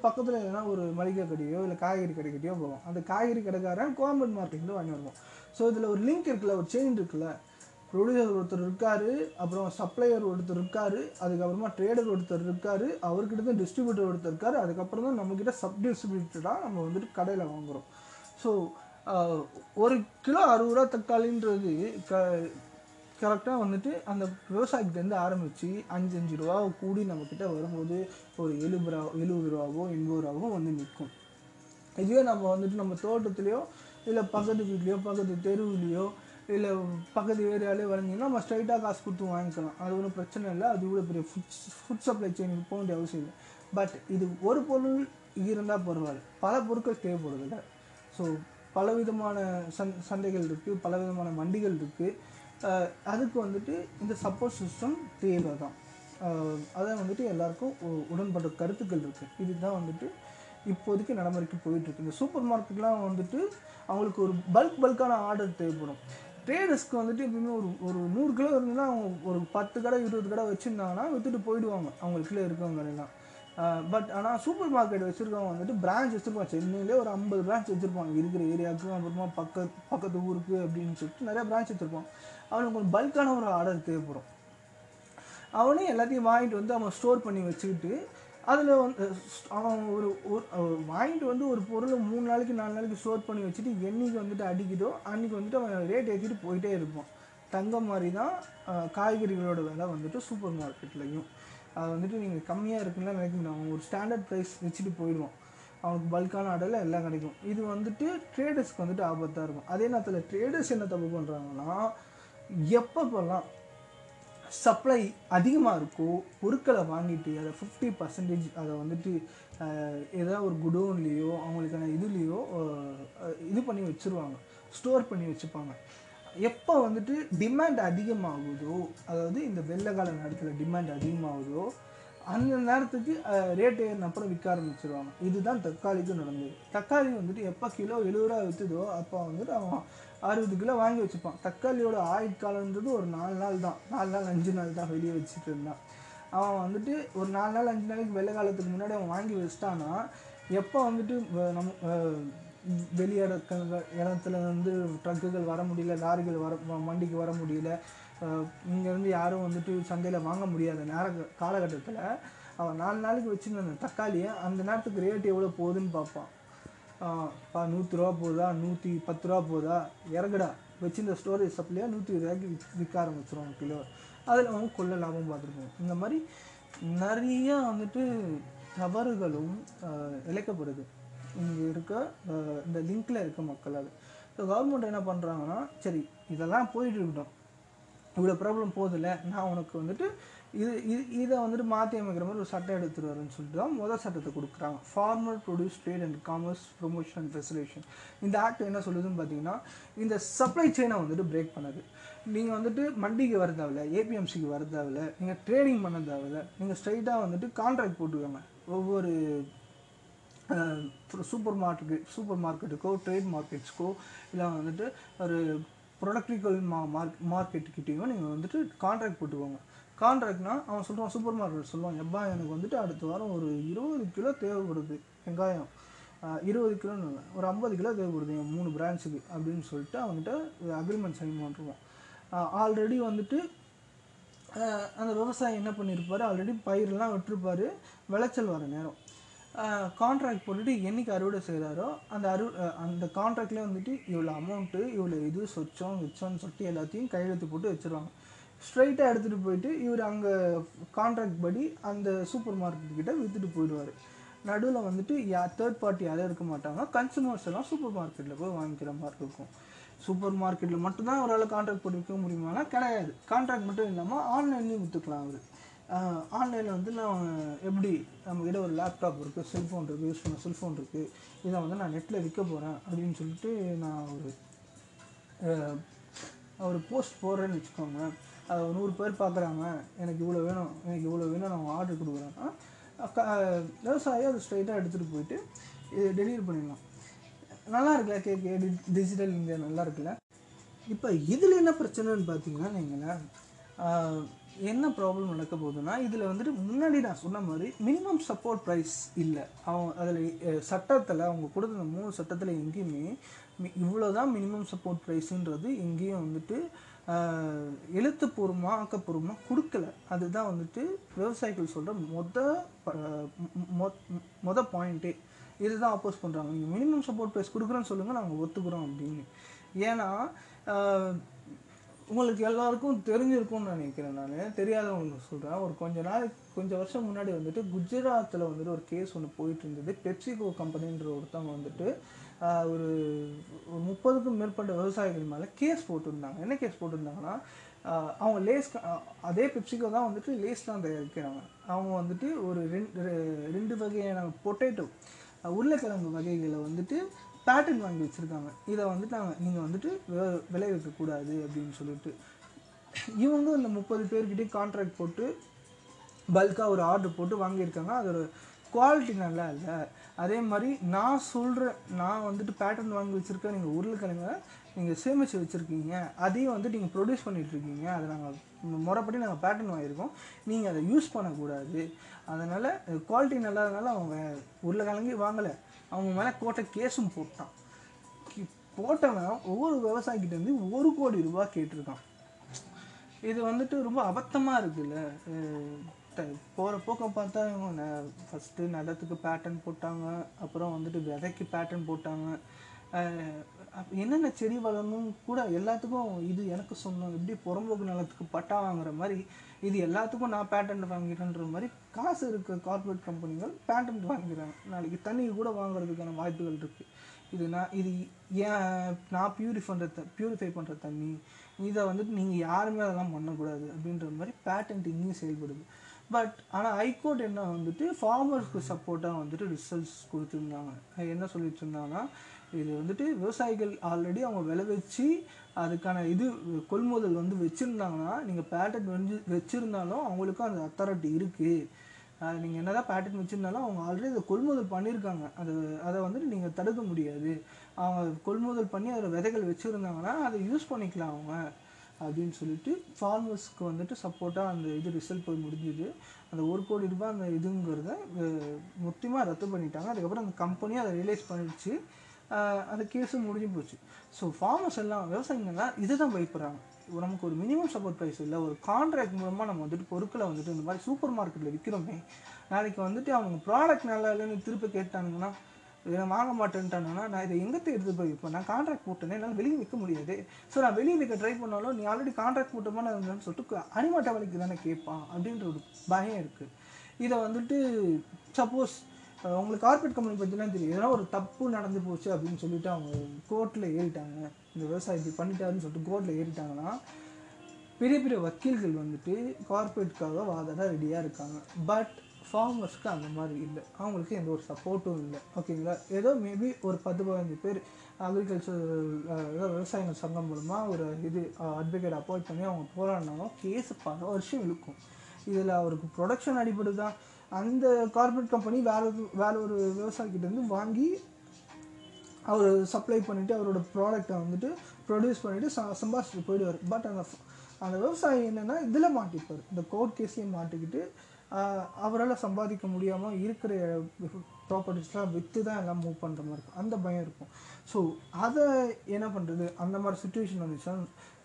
பக்கத்தில் எதனா ஒரு மளிகை கடையோ இல்லை காய்கறி கடைக்கிட்டையோ போவோம். அந்த காய்கறி கடைக்காரன் கோயம்பேடு மார்க்கெட்டில் வாங்கி வருவோம் ஸோ இதில் ஒரு லிங்க் இருக்குல்ல ஒரு செயின் இருக்குல்ல? ப்ரொடியூசர் ஒருத்தர் இருக்கார் அப்புறம் சப்ளையர் ஒருத்தர் இருக்கார் அதுக்கப்புறமா ட்ரேடர் ஒருத்தர் இருக்கார் அவர்கிட்ட தான் டிஸ்ட்ரிபியூட்டர் ஒருத்தர் இருக்கார் அதுக்கப்புறம் தான் நம்மக்கிட்ட சப் டிஸ்ட்ரிபியூட்டடாக நம்ம வந்துட்டு கடையில் வாங்குறோம். ஸோ ஒரு கிலோ அறுபது ரூபா தக்காளின்றது க கரெக்டாக வந்துட்டு அந்த விவசாயத்துலேருந்து ஆரம்பித்து அஞ்சு அஞ்சு ரூபா கூடி நம்மக்கிட்ட வரும்போது ஒரு எழுபது ரூபா எழுபது ரூபாவோ எண்பது ரூபாவோ வந்து நிற்கும். இதுவே நம்ம வந்துட்டு நம்ம தோட்டத்துலேயோ இல்லை பக்கத்து வீட்லேயோ பக்கத்து தெருவுலேயோ இல்லை பக்கத்து ஏரியாவிலே வரைஞ்சிங்கன்னா நம்ம ஸ்ட்ரைட்டாக காசு கொடுத்து வாங்கிக்கலாம். அது ஒன்றும் பிரச்சனை இல்லை. அது இவ்வளோ பெரிய ஃபுட் ஃபுட் சப்ளை செயினுக்கு போக வேண்டிய அவசியம் இல்லை. பட் இது ஒரு பொருள் இருந்தால் பரவாயில்ல. பல பொருட்கள் தேவைப்படுதில்ல ஸோ பலவிதமான சந் சந்தைகள் இருக்குது பலவிதமான வண்டிகள் இருக்குது அதுக்கு வந்துட்டு இந்த சப்போர்ட் சிஸ்டம் தேவை தான் அதை அதான் வந்துட்டு எல்லாருக்கும் உடன்பட்ட கருத்துக்கள் இருக்குது இதுதான் வந்துட்டு இப்போதைக்கு நடைமுறைக்கு போயிட்டுருக்கு. இந்த சூப்பர் மார்க்கெட்லாம் வந்துட்டு அவங்களுக்கு ஒரு பல்க் பல்கான ஆர்டர் தேவைப்படும். ட்ரேடர்ஸ்க்கு வந்துட்டு எப்பயுமே ஒரு ஒரு நூறு கிலோ இருந்ததுன்னா அவங்க ஒரு பத்து கடை இருபது கடை வச்சுருந்தாங்கன்னா விற்றுட்டு போயிடுவாங்க. அவங்களுக்குள்ளே இருக்கவங்க எல்லாம். பட் ஆனால் சூப்பர் மார்க்கெட் வச்சுருக்கவங்க வந்துட்டு பிரான்ச் வச்சுருப்பாங்க. சென்னையிலே ஒரு ஐம்பது பிரான்ச் வச்சுருப்பாங்க. இருக்கிற ஏரியாவுக்கு அப்புறமா பக்கத்து பக்கத்து ஊருக்கு அப்படின்னு சொல்லிட்டு நிறையா பிரான்ச் வச்சுருப்பாங்க. அவனுக்கு ஒரு பல்கான ஒரு ஆர்டர் தேவைப்படும். அவனே எல்லாத்தையும் வாங்கிட்டு வந்து அவன் ஸ்டோர் பண்ணி வச்சுக்கிட்டு அதில் வந்து அவன் ஒரு ஒரு- வாங்கிட்டு வந்து ஒரு பொருளை மூணு நாளைக்கு நாலு நாளைக்கு ஸ்டோர் பண்ணி வச்சுட்டு என்றைக்கு வந்துட்டு அடிக்குதோ அன்றைக்கி வந்துட்டு அவன் ரேட் ஏற்றிட்டு போயிட்டே இருப்பான். தங்கம் மாதிரி தான் காய்கறிகளோட விலை வந்துட்டு சூப்பர் மார்க்கெட்லையும் அது வந்துட்டு நீங்கள் கம்மியாக இருக்குன்னு நினைக்கணும் அவன் ஒரு ஸ்டாண்டர்ட் ப்ரைஸ் வச்சுட்டு போயிடுவான். அவனுக்கு பல்கான ஆர்டரில் எல்லாம் கிடைக்கும். இது வந்துட்டு ட்ரேடர்ஸ்க்கு வந்துட்டு ஆபத்தாக இருக்கும். அதே நேரத்தில் ட்ரேடர்ஸ் என்ன தப்பு பண்ணுறாங்கன்னா எப்பப்போல்லாம் சப்ளை அதிகமாக இருக்கோ பொருட்களை வாங்கிட்டு அதை ஃபிஃப்டி பர்சன்டேஜ் அதை வந்துட்டு ஏதாவது ஒரு குடோன்லேயோ அவங்களுக்கான இதுலேயோ இது பண்ணி வச்சுருவாங்க. ஸ்டோர் பண்ணி வச்சுப்பாங்க. எப்போ வந்துட்டு டிமாண்ட் அதிகமாகுதோ அதாவது இந்த வெள்ளக்கால நேரத்தில் டிமாண்ட் அதிகமாகுதோ அந்த நேரத்துக்கு ரேட் ஏறின அப்புறம் விற்க ஆரம்பிச்சிருவாங்க. இதுதான் தக்காளிக்கும் நடந்தது. தக்காளி வந்துட்டு எப்போ கிலோ எழுபது ரூபா விற்றுதோ அப்போ வந்துட்டு அவன் அறுபது கிலோ வாங்கி வச்சுப்பான். தக்காளியோட ஆயுட்காலன்றது ஒரு நாலு நாள் தான். நாலு நாள் அஞ்சு நாள் தான் வெளியே வச்சுட்டு இருந்தான். அவன் வந்துட்டு ஒரு நாலு நாள் அஞ்சு நாளைக்கு வெள்ளை காலத்துக்கு முன்னாடி அவன் வாங்கி வச்சிட்டான்னா எப்போ வந்துட்டு நம்ம அஹ், வெளி இடத்துல இடத்துல வந்து ட்ரக்குகள் வர முடியல லாரிகள் வர மண்டிக்கு வண்டிக்கு வர முடியல. இங்கேருந்து யாரும் வந்துட்டு சந்தையில் வாங்க முடியாத நேர காலகட்டத்தில் அவன் நாலு நாளைக்கு வச்சுருந்த அந்த தக்காளியை அந்த நேரத்துக்கு ரேட் எவ்வளோ போகுதுன்னு பார்ப்பான். பா நூற்றி ரூபா போகுதா? நூற்றி பத்து ரூபா போகுதா? இறகுடா வச்சிருந்த ஸ்டோரேஜ் சப்ளையாக நூற்றி ரூபாய்க்கு விற்க ஆரம்பிச்சிருவாங்க கிலோ. அதில் அவங்க கொள்ள லாபம் பார்த்துருப்போம் இந்த மாதிரி நிறைய வந்துட்டு தவறுகளும் இழைக்கப்படுது. இங்கே இருக்க இந்த லிங்கில் இருக்க மக்களால் ஸோ கவர்மெண்ட் என்ன பண்ணுறாங்கன்னா சரி இதெல்லாம் போயிட்டு இருக்கட்டும். இவ்வளோ ப்ராப்ளம் போதில்ல நான் உனக்கு வந்துட்டு இது இது இதை வந்துட்டு மாற்றி அமைக்கிற மாதிரி ஒரு சட்டம் எடுத்துகிட்டு வரேன்னு சொல்லிட்டு தான் முதல் சட்டத்தை கொடுக்குறாங்க. Farmer produce trade and commerce promotion and facilitation இந்த ஆக்ட் என்ன சொல்லுதுன்னு பார்த்தீங்கன்னா இந்த சப்ளை செயினை வந்துட்டு பிரேக் பண்ணுது. நீங்கள் வந்துட்டு மண்டிக்கு வர தேவையில்ல ஏபிஎம்சிக்கு வர தேவையில்ல நீங்கள் ட்ரேடிங் பண்ண தேவையில்ல நீங்கள் ஸ்ட்ரைட்டாக வந்துட்டு கான்ட்ராக்ட் போட்டுக்கோங்க. ஒவ்வொரு சூப்பர் மார்க்கெட் சூப்பர் மார்க்கெட்டுக்கோ ட்ரேட் மார்க்கெட்ஸ்க்கோ இல்லை வந்துட்டு ஒரு ப்ரொடக்டிக்கல் மா மார்க் மார்க்கெட்டுக்கிட்டேயும் நீங்கள் வந்துட்டு கான்ட்ராக்ட் போட்டுக்கோங்க. கான்ட்ராக்ட்னால் அவன் சொல்கிறான் சூப்பர் மார்க்கெட் சொல்லுவான். எப்பா எனக்கு வந்துட்டு அடுத்த வாரம் ஒரு இருபது கிலோ தேவைப்படுது வெங்காயம். இருபது கிலோன்னு இல்லை ஒரு ஐம்பது கிலோ தேவைப்படுது என் மூணு பிரான்ச்சுக்கு அப்படின்னு சொல்லிட்டு அவங்ககிட்ட அக்ரிமெண்ட் சைன் பண்ணுருவான் ஆல்ரெடி வந்துட்டு அந்த விவசாயி என்ன பண்ணியிருப்பார் ஆல்ரெடி பயிரெல்லாம் விட்டுருப்பார். விளைச்சல் வர நேரம். கான்ட்ராக்ட் போட்டுட்டு என்னைக்கு அறுவடை செய்கிறாரோ அந்த அறு அந்த கான்ட்ராக்ட்லேயே வந்துட்டு இவ்வளோ அமௌண்ட்டு இவ்வளோ இது சொச்சம் வச்சோன்னு சொல்லிட்டு எல்லாத்தையும் கையெழுத்து போட்டு வச்சிருவாங்க. ஸ்ட்ரைட்டாக எடுத்துகிட்டு போயிட்டு இவர் அங்கே கான்ட்ராக்ட் படி அந்த சூப்பர் மார்க்கெட் விற்றுட்டு போயிடுவார். நடுவில் வந்துட்டு யா தேர்ட் பார்ட்டி யாரும் இருக்க மாட்டாங்க. கன்சூமர்ஸ் எல்லாம் சூப்பர் மார்க்கெட்டில் போய் வாங்கிக்கிற மாதிரி இருக்கும். சூப்பர் மார்க்கெட்டில் மட்டும்தான் அவரால் கான்ட்ராக்ட் போட்டு விற்க முடியுமானா கிடையாது. கான்ட்ராக்ட் மட்டும் இல்லாமல் ஆன்லைன்லேயும் விற்றுக்கலாம் அவர். ஆன்லைனில் வந்து நான் எப்படி நம்மக்கிட்ட ஒரு லேப்டாப் இருக்குது செல்ஃபோன் இருக்குது யூஸ் பண்ண செல்ஃபோன் இருக்குது இதை வந்து நான் நெட்டில் விற்க போகிறேன் அப்படின்னு சொல்லிட்டு நான் ஒரு ஒரு போஸ்ட் போடுறேன்னு வச்சுக்கோங்க அதை ஒரு நூறு பேர் பார்க்குறாங்க. எனக்கு இவ்வளோ வேணும் எனக்கு இவ்வளோ வேணும் நான் ஆர்டர் கொடுக்குறேன்னா க- விவசாயி அதை ஸ்ட்ரைட்டாக எடுத்துகிட்டு போயிட்டு இது டெலிவரி பண்ணிடலாம். நல்லா இருக்குல்ல கேக்கு? டிஜிட்டல் இந்தியா நல்லா இருக்குல்ல? இப்போ இதில் என்ன பிரச்சனைன்னு பார்த்தீங்கன்னா நீங்கள் என்ன ப்ராப்ளம் நடக்க போகுதுன்னா இதில் வந்துட்டு முன்னாடி நான் சொன்ன மாதிரி மினிமம் சப்போர்ட் ப்ரைஸ் இல்லை. அவங்க அதில் சட்டத்தில் அவங்க கொடுத்த அந்த மூணு சட்டத்தில் எங்கேயுமே இவ்வளோ தான் மினிமம் சப்போர்ட் ப்ரைஸுன்றது எங்கேயும் வந்துட்டு எழுத்துப்பூர்வமாக ஆக்கப்பூர்வமாக கொடுக்கல. அதுதான் வந்துட்டு விவசாயிகள் சொல்கிற மொத மொத பாயிண்ட்டே இதுதான் அப்போஸ் பண்ணுறாங்க நீங்கள் மினிமம் சப்போர்ட் ப்ரைஸ் கொடுக்குறேன்னு சொல்லுங்கள் நாங்கள் ஒத்துக்கிறோம் அப்படின்னு. ஏன்னா உங்களுக்கு எல்லாருக்கும் தெரிஞ்சிருக்கும்னு நினைக்கிறேன் நான். தெரியாதவங்களுக்கு சொல்கிறேன் ஒரு கொஞ்ச நாள் கொஞ்சம் வருஷம் முன்னாடி வந்துட்டு குஜராத்தில் வந்துட்டு ஒரு கேஸ் ஒன்று போயிட்டு இருந்தது பெப்சிகோ கம்பெனின்ற ஒருத்தவங்க வந்துட்டு ஒரு ஒரு முப்பதுக்கும் மேற்பட்ட விவசாயிகள் மேலே கேஸ் போட்டிருந்தாங்க. என்ன கேஸ் போட்டிருந்தாங்கன்னா அவங்க லேஸ் அதே பெப்சிகோ தான் வந்துட்டு லேஸ் தான் தயாரிக்கிறாங்க. அவங்க வந்துட்டு ஒரு ரெண்டு ரெ- ரெண்டு வகையான பொட்டேட்டோ உருளைக்கிழங்கு வகைகளை வந்துட்டு பேட்டன் வாங்கி வச்சுருக்காங்க. இதை வந்துட்டு நாங்கள் நீங்கள் வந்துட்டு விளைவிக்கக்கூடாது அப்படின்னு சொல்லிட்டு. இவங்க இந்த முப்பது பேர்கிட்டே கான்ட்ராக்ட் போட்டு பல்காக ஒரு ஆர்டர் போட்டு வாங்கியிருக்காங்க. அதோட குவாலிட்டி நல்லா இல்லை. அதே மாதிரி நான் சொல்கிறேன் நான் வந்துட்டு பேட்டர்ன் வாங்கி வச்சுருக்கேன் நீங்கள் உருளைக்கிழங்க நீங்கள் சேமித்து வச்சுருக்கீங்க. அதையும் வந்துட்டு நீங்கள் ப்ரொடியூஸ் பண்ணிகிட்ருக்கீங்க அதை நாங்கள் முறைப்படி நாங்கள் பேட்டர்ன் வாங்கியிருக்கோம். நீங்கள் அதை யூஸ் பண்ணக்கூடாது. அதனால் குவாலிட்டி நல்லாதனால அவங்க உருளைக்கிழங்கு வாங்கலை. அவங்க மேலே கோட்டை கேஸும் போட்டான். போட்டவன் ஒவ்வொரு விவசாயிக்கிட்ட இருந்து ஒரு கோடி ரூபாய் கேட்டிருக்கான். இது வந்துட்டு ரொம்ப அபத்தமாக இருக்குல்ல? போகிற போக்க பார்த்தா இவங்க ஃபஸ்ட்டு நிலத்துக்கு பேட்டர்ன் போட்டாங்க. அப்புறம் வந்துட்டு விதைக்கு பேட்டர்ன் போட்டாங்க. அஹ் என்னென்ன செடி வளரணும் கூட எல்லாத்துக்கும் இது எனக்கு சொன்னோம் எப்படி புறம்போக்கு நிலத்துக்கு பட்டா வாங்குற மாதிரி இது எல்லாத்துக்கும் நான் பேட்டன்ட் வாங்கிட்டேன்ற மாதிரி காசு இருக்க கார்ப்பரேட் கம்பெனிகள் பேட்டன்ட் வாங்கிக்கிறாங்க நாளைக்கு தண்ணி கூட வாங்குறதுக்கான வாய்ப்புகள் இருக்குது இது நான் இது ஏன் நான் பியூரிஃபை பண்ணுற பியூரிஃபை பண்ணுற தண்ணி இதை வந்துட்டு நீங்கள் யாருமே அதெல்லாம் பண்ணக்கூடாது அப்படின்ற மாதிரி பேட்டன்ட் இன்னும் செயல்படுது. பட் ஆனால் ஹைகோர்ட் என்ன வந்துட்டு ஃபார்மர்ஸ்க்கு சப்போர்ட்டாக வந்துட்டு ரிசல்ட்ஸ் கொடுத்துருந்தாங்க. என்ன சொல்லிட்டு இருந்தாங்கன்னா இது வந்துட்டு விவசாயிகள் ஆல்ரெடி அவங்க விளைவிச்சு அதுக்கான இது கொள்முதல் வந்து வச்சுருந்தாங்கன்னா நீங்கள் பேட்டர்ன் வந்து வச்சுருந்தாலும் அவங்களுக்கும் அந்த அத்தாரிட்டி இருக்குது நீங்கள் என்னதான் பேட்டர்ன் வச்சுருந்தாலும் அவங்க ஆல்ரெடி அதை கொள்முதல் பண்ணியிருக்காங்க. அது அதை வந்துட்டு நீங்கள் தடுக்க முடியாது. அவங்க கொள்முதல் பண்ணி அதில் விதைகள் வச்சுருந்தாங்கன்னா அதை யூஸ் பண்ணிக்கலாம் அவங்க. அப்படின்னு சொல்லிட்டு ஃபார்மர்ஸ்க்கு வந்துட்டு சப்போர்ட்டாக அந்த இது ரிசல்ட் போய் முடிஞ்சுது. அந்த ஒரு கோடி ரூபாய் அந்த இதுங்கிறத முக்கியமாக ரத்து பண்ணிட்டாங்க. அதுக்கப்புறம் அந்த கம்பெனியும் அதை ரியலைஸ் பண்ணிடுச்சு. அந்த கேஸும் முடிஞ்சு போச்சு. ஸோ ஃபார்மர்ஸ் எல்லாம் விவசாயிங்கள்லாம் இதை தான் பயப்படுறாங்க. நமக்கு ஒரு மினிமம் சப்போர்ட் ப்ரைஸ் இல்லை ஒரு கான்ட்ராக்ட் மூலமாக நம்ம வந்துட்டு பொருட்களை வந்துட்டு இந்த மாதிரி சூப்பர் மார்க்கெட்டில் விற்கிறோமே நாளைக்கு வந்துட்டு அவங்க ப்ராடக்ட் நல்லா இல்லைன்னு திருப்பி கேட்டானுங்கன்னா இதை வாங்க மாட்டேன்ட்டானுன்னா நான் இதை எங்கே எடுத்து போய் வைப்பேன் நான் கான்ட்ராக்ட் போட்டேனே என்னால் வெளியே விற்க முடியாது. ஸோ நான் வெளியே விற்க ட்ரை பண்ணாலும் நீ ஆல்ரெடி கான்ட்ராக்ட் போட்டோமா இருந்தேன்னு சொல்லிட்டு அனிமாட்ட வேலைக்கு தானே கேட்பான் அப்படின்ற ஒரு பயம் இருக்குது இதை வந்துட்டு சப்போஸ் உங்களுக்கு கார்பரேட் கம்பெனி பற்றிலாம் தெரியும். ஏன்னா ஒரு தப்பு நடந்து போச்சு அப்படின்னு சொல்லிட்டு அவங்க கோர்ட்டில் ஏறிட்டாங்க. இந்த விவசாயி இப்படி பண்ணிட்டாருன்னு சொல்லிட்டு கோர்ட்டில் ஏறிட்டாங்கன்னா பெரிய பெரிய வக்கீல்கள் வந்துட்டு கார்பரேட்டுக்காக வாதாட ரெடியாக இருக்காங்க. பட் ஃபார்மர்ஸ்க்கு அந்த மாதிரி இல்லை. அவங்களுக்கு எந்த ஒரு சப்போர்ட்டும் இல்லை. ஓகேங்களா ஏதோ மேபி ஒரு பத்து பதினஞ்சு பேர் அக்ரிகல்ச்சர் ஏதோ விவசாயிகள் சங்கம் மூலமாக ஒரு இது அட்வொகேட் அப்பாயிண்ட் பண்ணி அவங்க போராடினாலும் கேஸ் பல வருஷம் இழுக்கும். இதில் அவருக்கு ப்ரொடக்ஷன் அடிபடுதா? அந்த கார்பரேட் கம்பெனி வேற ஒரு வேற ஒரு விவசாயிக்கிட்டேருந்து வாங்கி அவர் சப்ளை பண்ணிவிட்டு அவரோட ப்ராடக்டை வந்துட்டு ப்ரொடியூஸ் பண்ணிவிட்டு ச சம்பாதிச்சுட்டு போயிடுவார். பட் அந்த அந்த விவசாயி என்னென்னா இதில் மாட்டிப்பார். இந்த கோர்ட் கேஸையும் மாட்டிக்கிட்டு அவரால் சம்பாதிக்க முடியாமல் இருக்கிற ப்ராப்பர்ட்டிஸ்லாம் விற்று தான் எல்லாம் மூவ் பண்ணுற மாதிரி இருக்கும். அந்த பயம் இருக்கும். ஸோ அதை என்ன பண்ணுறது அந்த மாதிரி சுச்சுவேஷன் வந்துச்சுன்னா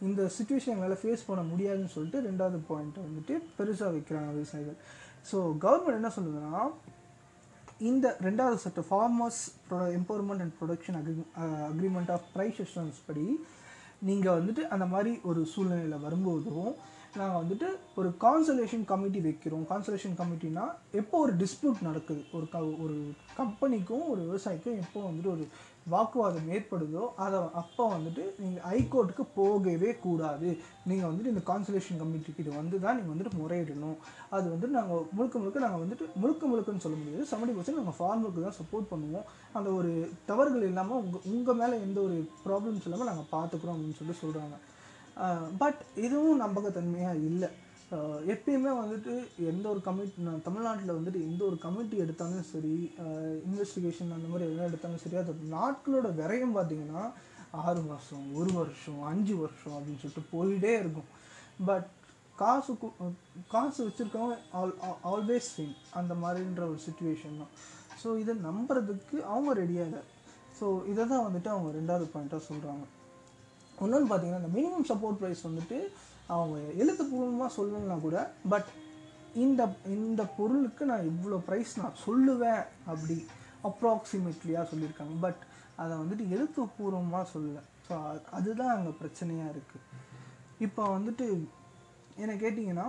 இந்த சுச்சுவேஷன் எங்களால் ஃபேஸ் பண்ண முடியாதுன்னு சொல்லிட்டு ரெண்டாவது பாயிண்ட்டை வந்துட்டு பெருசாக வைக்கிறாங்க விவசாயிகள். ஸோ கவர்மெண்ட் என்ன சொல்லுதுன்னா இந்த ரெண்டாவது சட்டம் farmers empowerment and production agri agreement of price assurance படி நீங்கள் வந்துட்டு அந்த மாதிரி ஒரு சூழ்நிலையில் வரும்போதும் நாங்கள் வந்துட்டு ஒரு கான்சலேஷன் கமிட்டி வைக்கிறோம். கான்சலேஷன் கமிட்டினா எப்போ ஒரு டிஸ்பியூட் நடக்குது? ஒரு க ஒரு கம்பெனிக்கும் ஒரு விவசாயிக்கும் எப்போ வந்துட்டு ஒரு வாக்குவாதம் ஏற்படுதோ அதை அப்போ வந்துட்டு நீங்கள் ஹைகோர்ட்டுக்கு போகவே கூடாது. நீங்கள் வந்துட்டு இந்த கான்சுலேஷன் கமிட்டிக்கிட்ட வந்து தான் நீங்கள் வந்துட்டு முறையிடணும். அது வந்துட்டு நாங்கள் முழுக்க முழுக்க நாங்கள் வந்துட்டு முழுக்க முழுக்கன்னு சொல்ல முடியாது. செவன்டி பர்சன்ட் நாங்கள் ஃபார்மருக்கு தான் சப்போர்ட் பண்ணுவோம். அந்த ஒரு தவறுகள் இல்லாமல் உங்கள் உங்கள் மேலே எந்த ஒரு ப்ராப்ளம்ஸ் இல்லாமல் நாங்கள் பார்த்துக்குறோம் அப்படின்னு சொல்லி சொல்கிறாங்க பட் இதுவும் நம்பகத்தன்மையாக இல்லை. எப்பயுமே வந்துட்டு எந்த ஒரு கமிட்டி தமிழ்நாட்டில் வந்துட்டு எந்த ஒரு கமிட்டி எடுத்தாலும் சரி இன்வெஸ்டிகேஷன் அந்த மாதிரி எதாவது எடுத்தாலும் சரி அது நாட்களோட விரையும் பார்த்தீங்கன்னா ஆறு மாதம் ஒரு வருஷம் அஞ்சு வருஷம் அப்படின்னு சொல்லிட்டு போயிட்டே இருக்கும். பட் காசு காசு வச்சுருக்கவங்க ஆல் ஆல்வேஸ் சேம் அந்த மாதிரின்ற ஒரு சுச்சுவேஷன் தான். ஸோ இதை நம்புறதுக்கு அவங்க ரெடியாக இல்லை. ஸோ இதை தான் வந்துட்டு அவங்க ரெண்டாவது பாயிண்ட்டாக சொல்கிறாங்க இன்னொன்று பார்த்தீங்கன்னா இந்த மினிமம் சப்போர்ட் ப்ரைஸ் வந்துட்டு அவங்க எழுத்துப்பூர்வமாக சொல்லணும்னா கூட பட் இந்த இந்த பொருளுக்கு நான் இவ்வளோ ப்ரைஸ் நான் சொல்லுவேன் அப்படி அப்ராக்சிமேட்லியாக சொல்லியிருக்காங்க. பட் அதை வந்துட்டு எழுத்துப்பூர்வமாக சொல்லலை. ஸோ அதுதான் அங்கே பிரச்சனையாக இருக்குது இப்போ வந்துட்டு என்னை கேட்டிங்கன்னா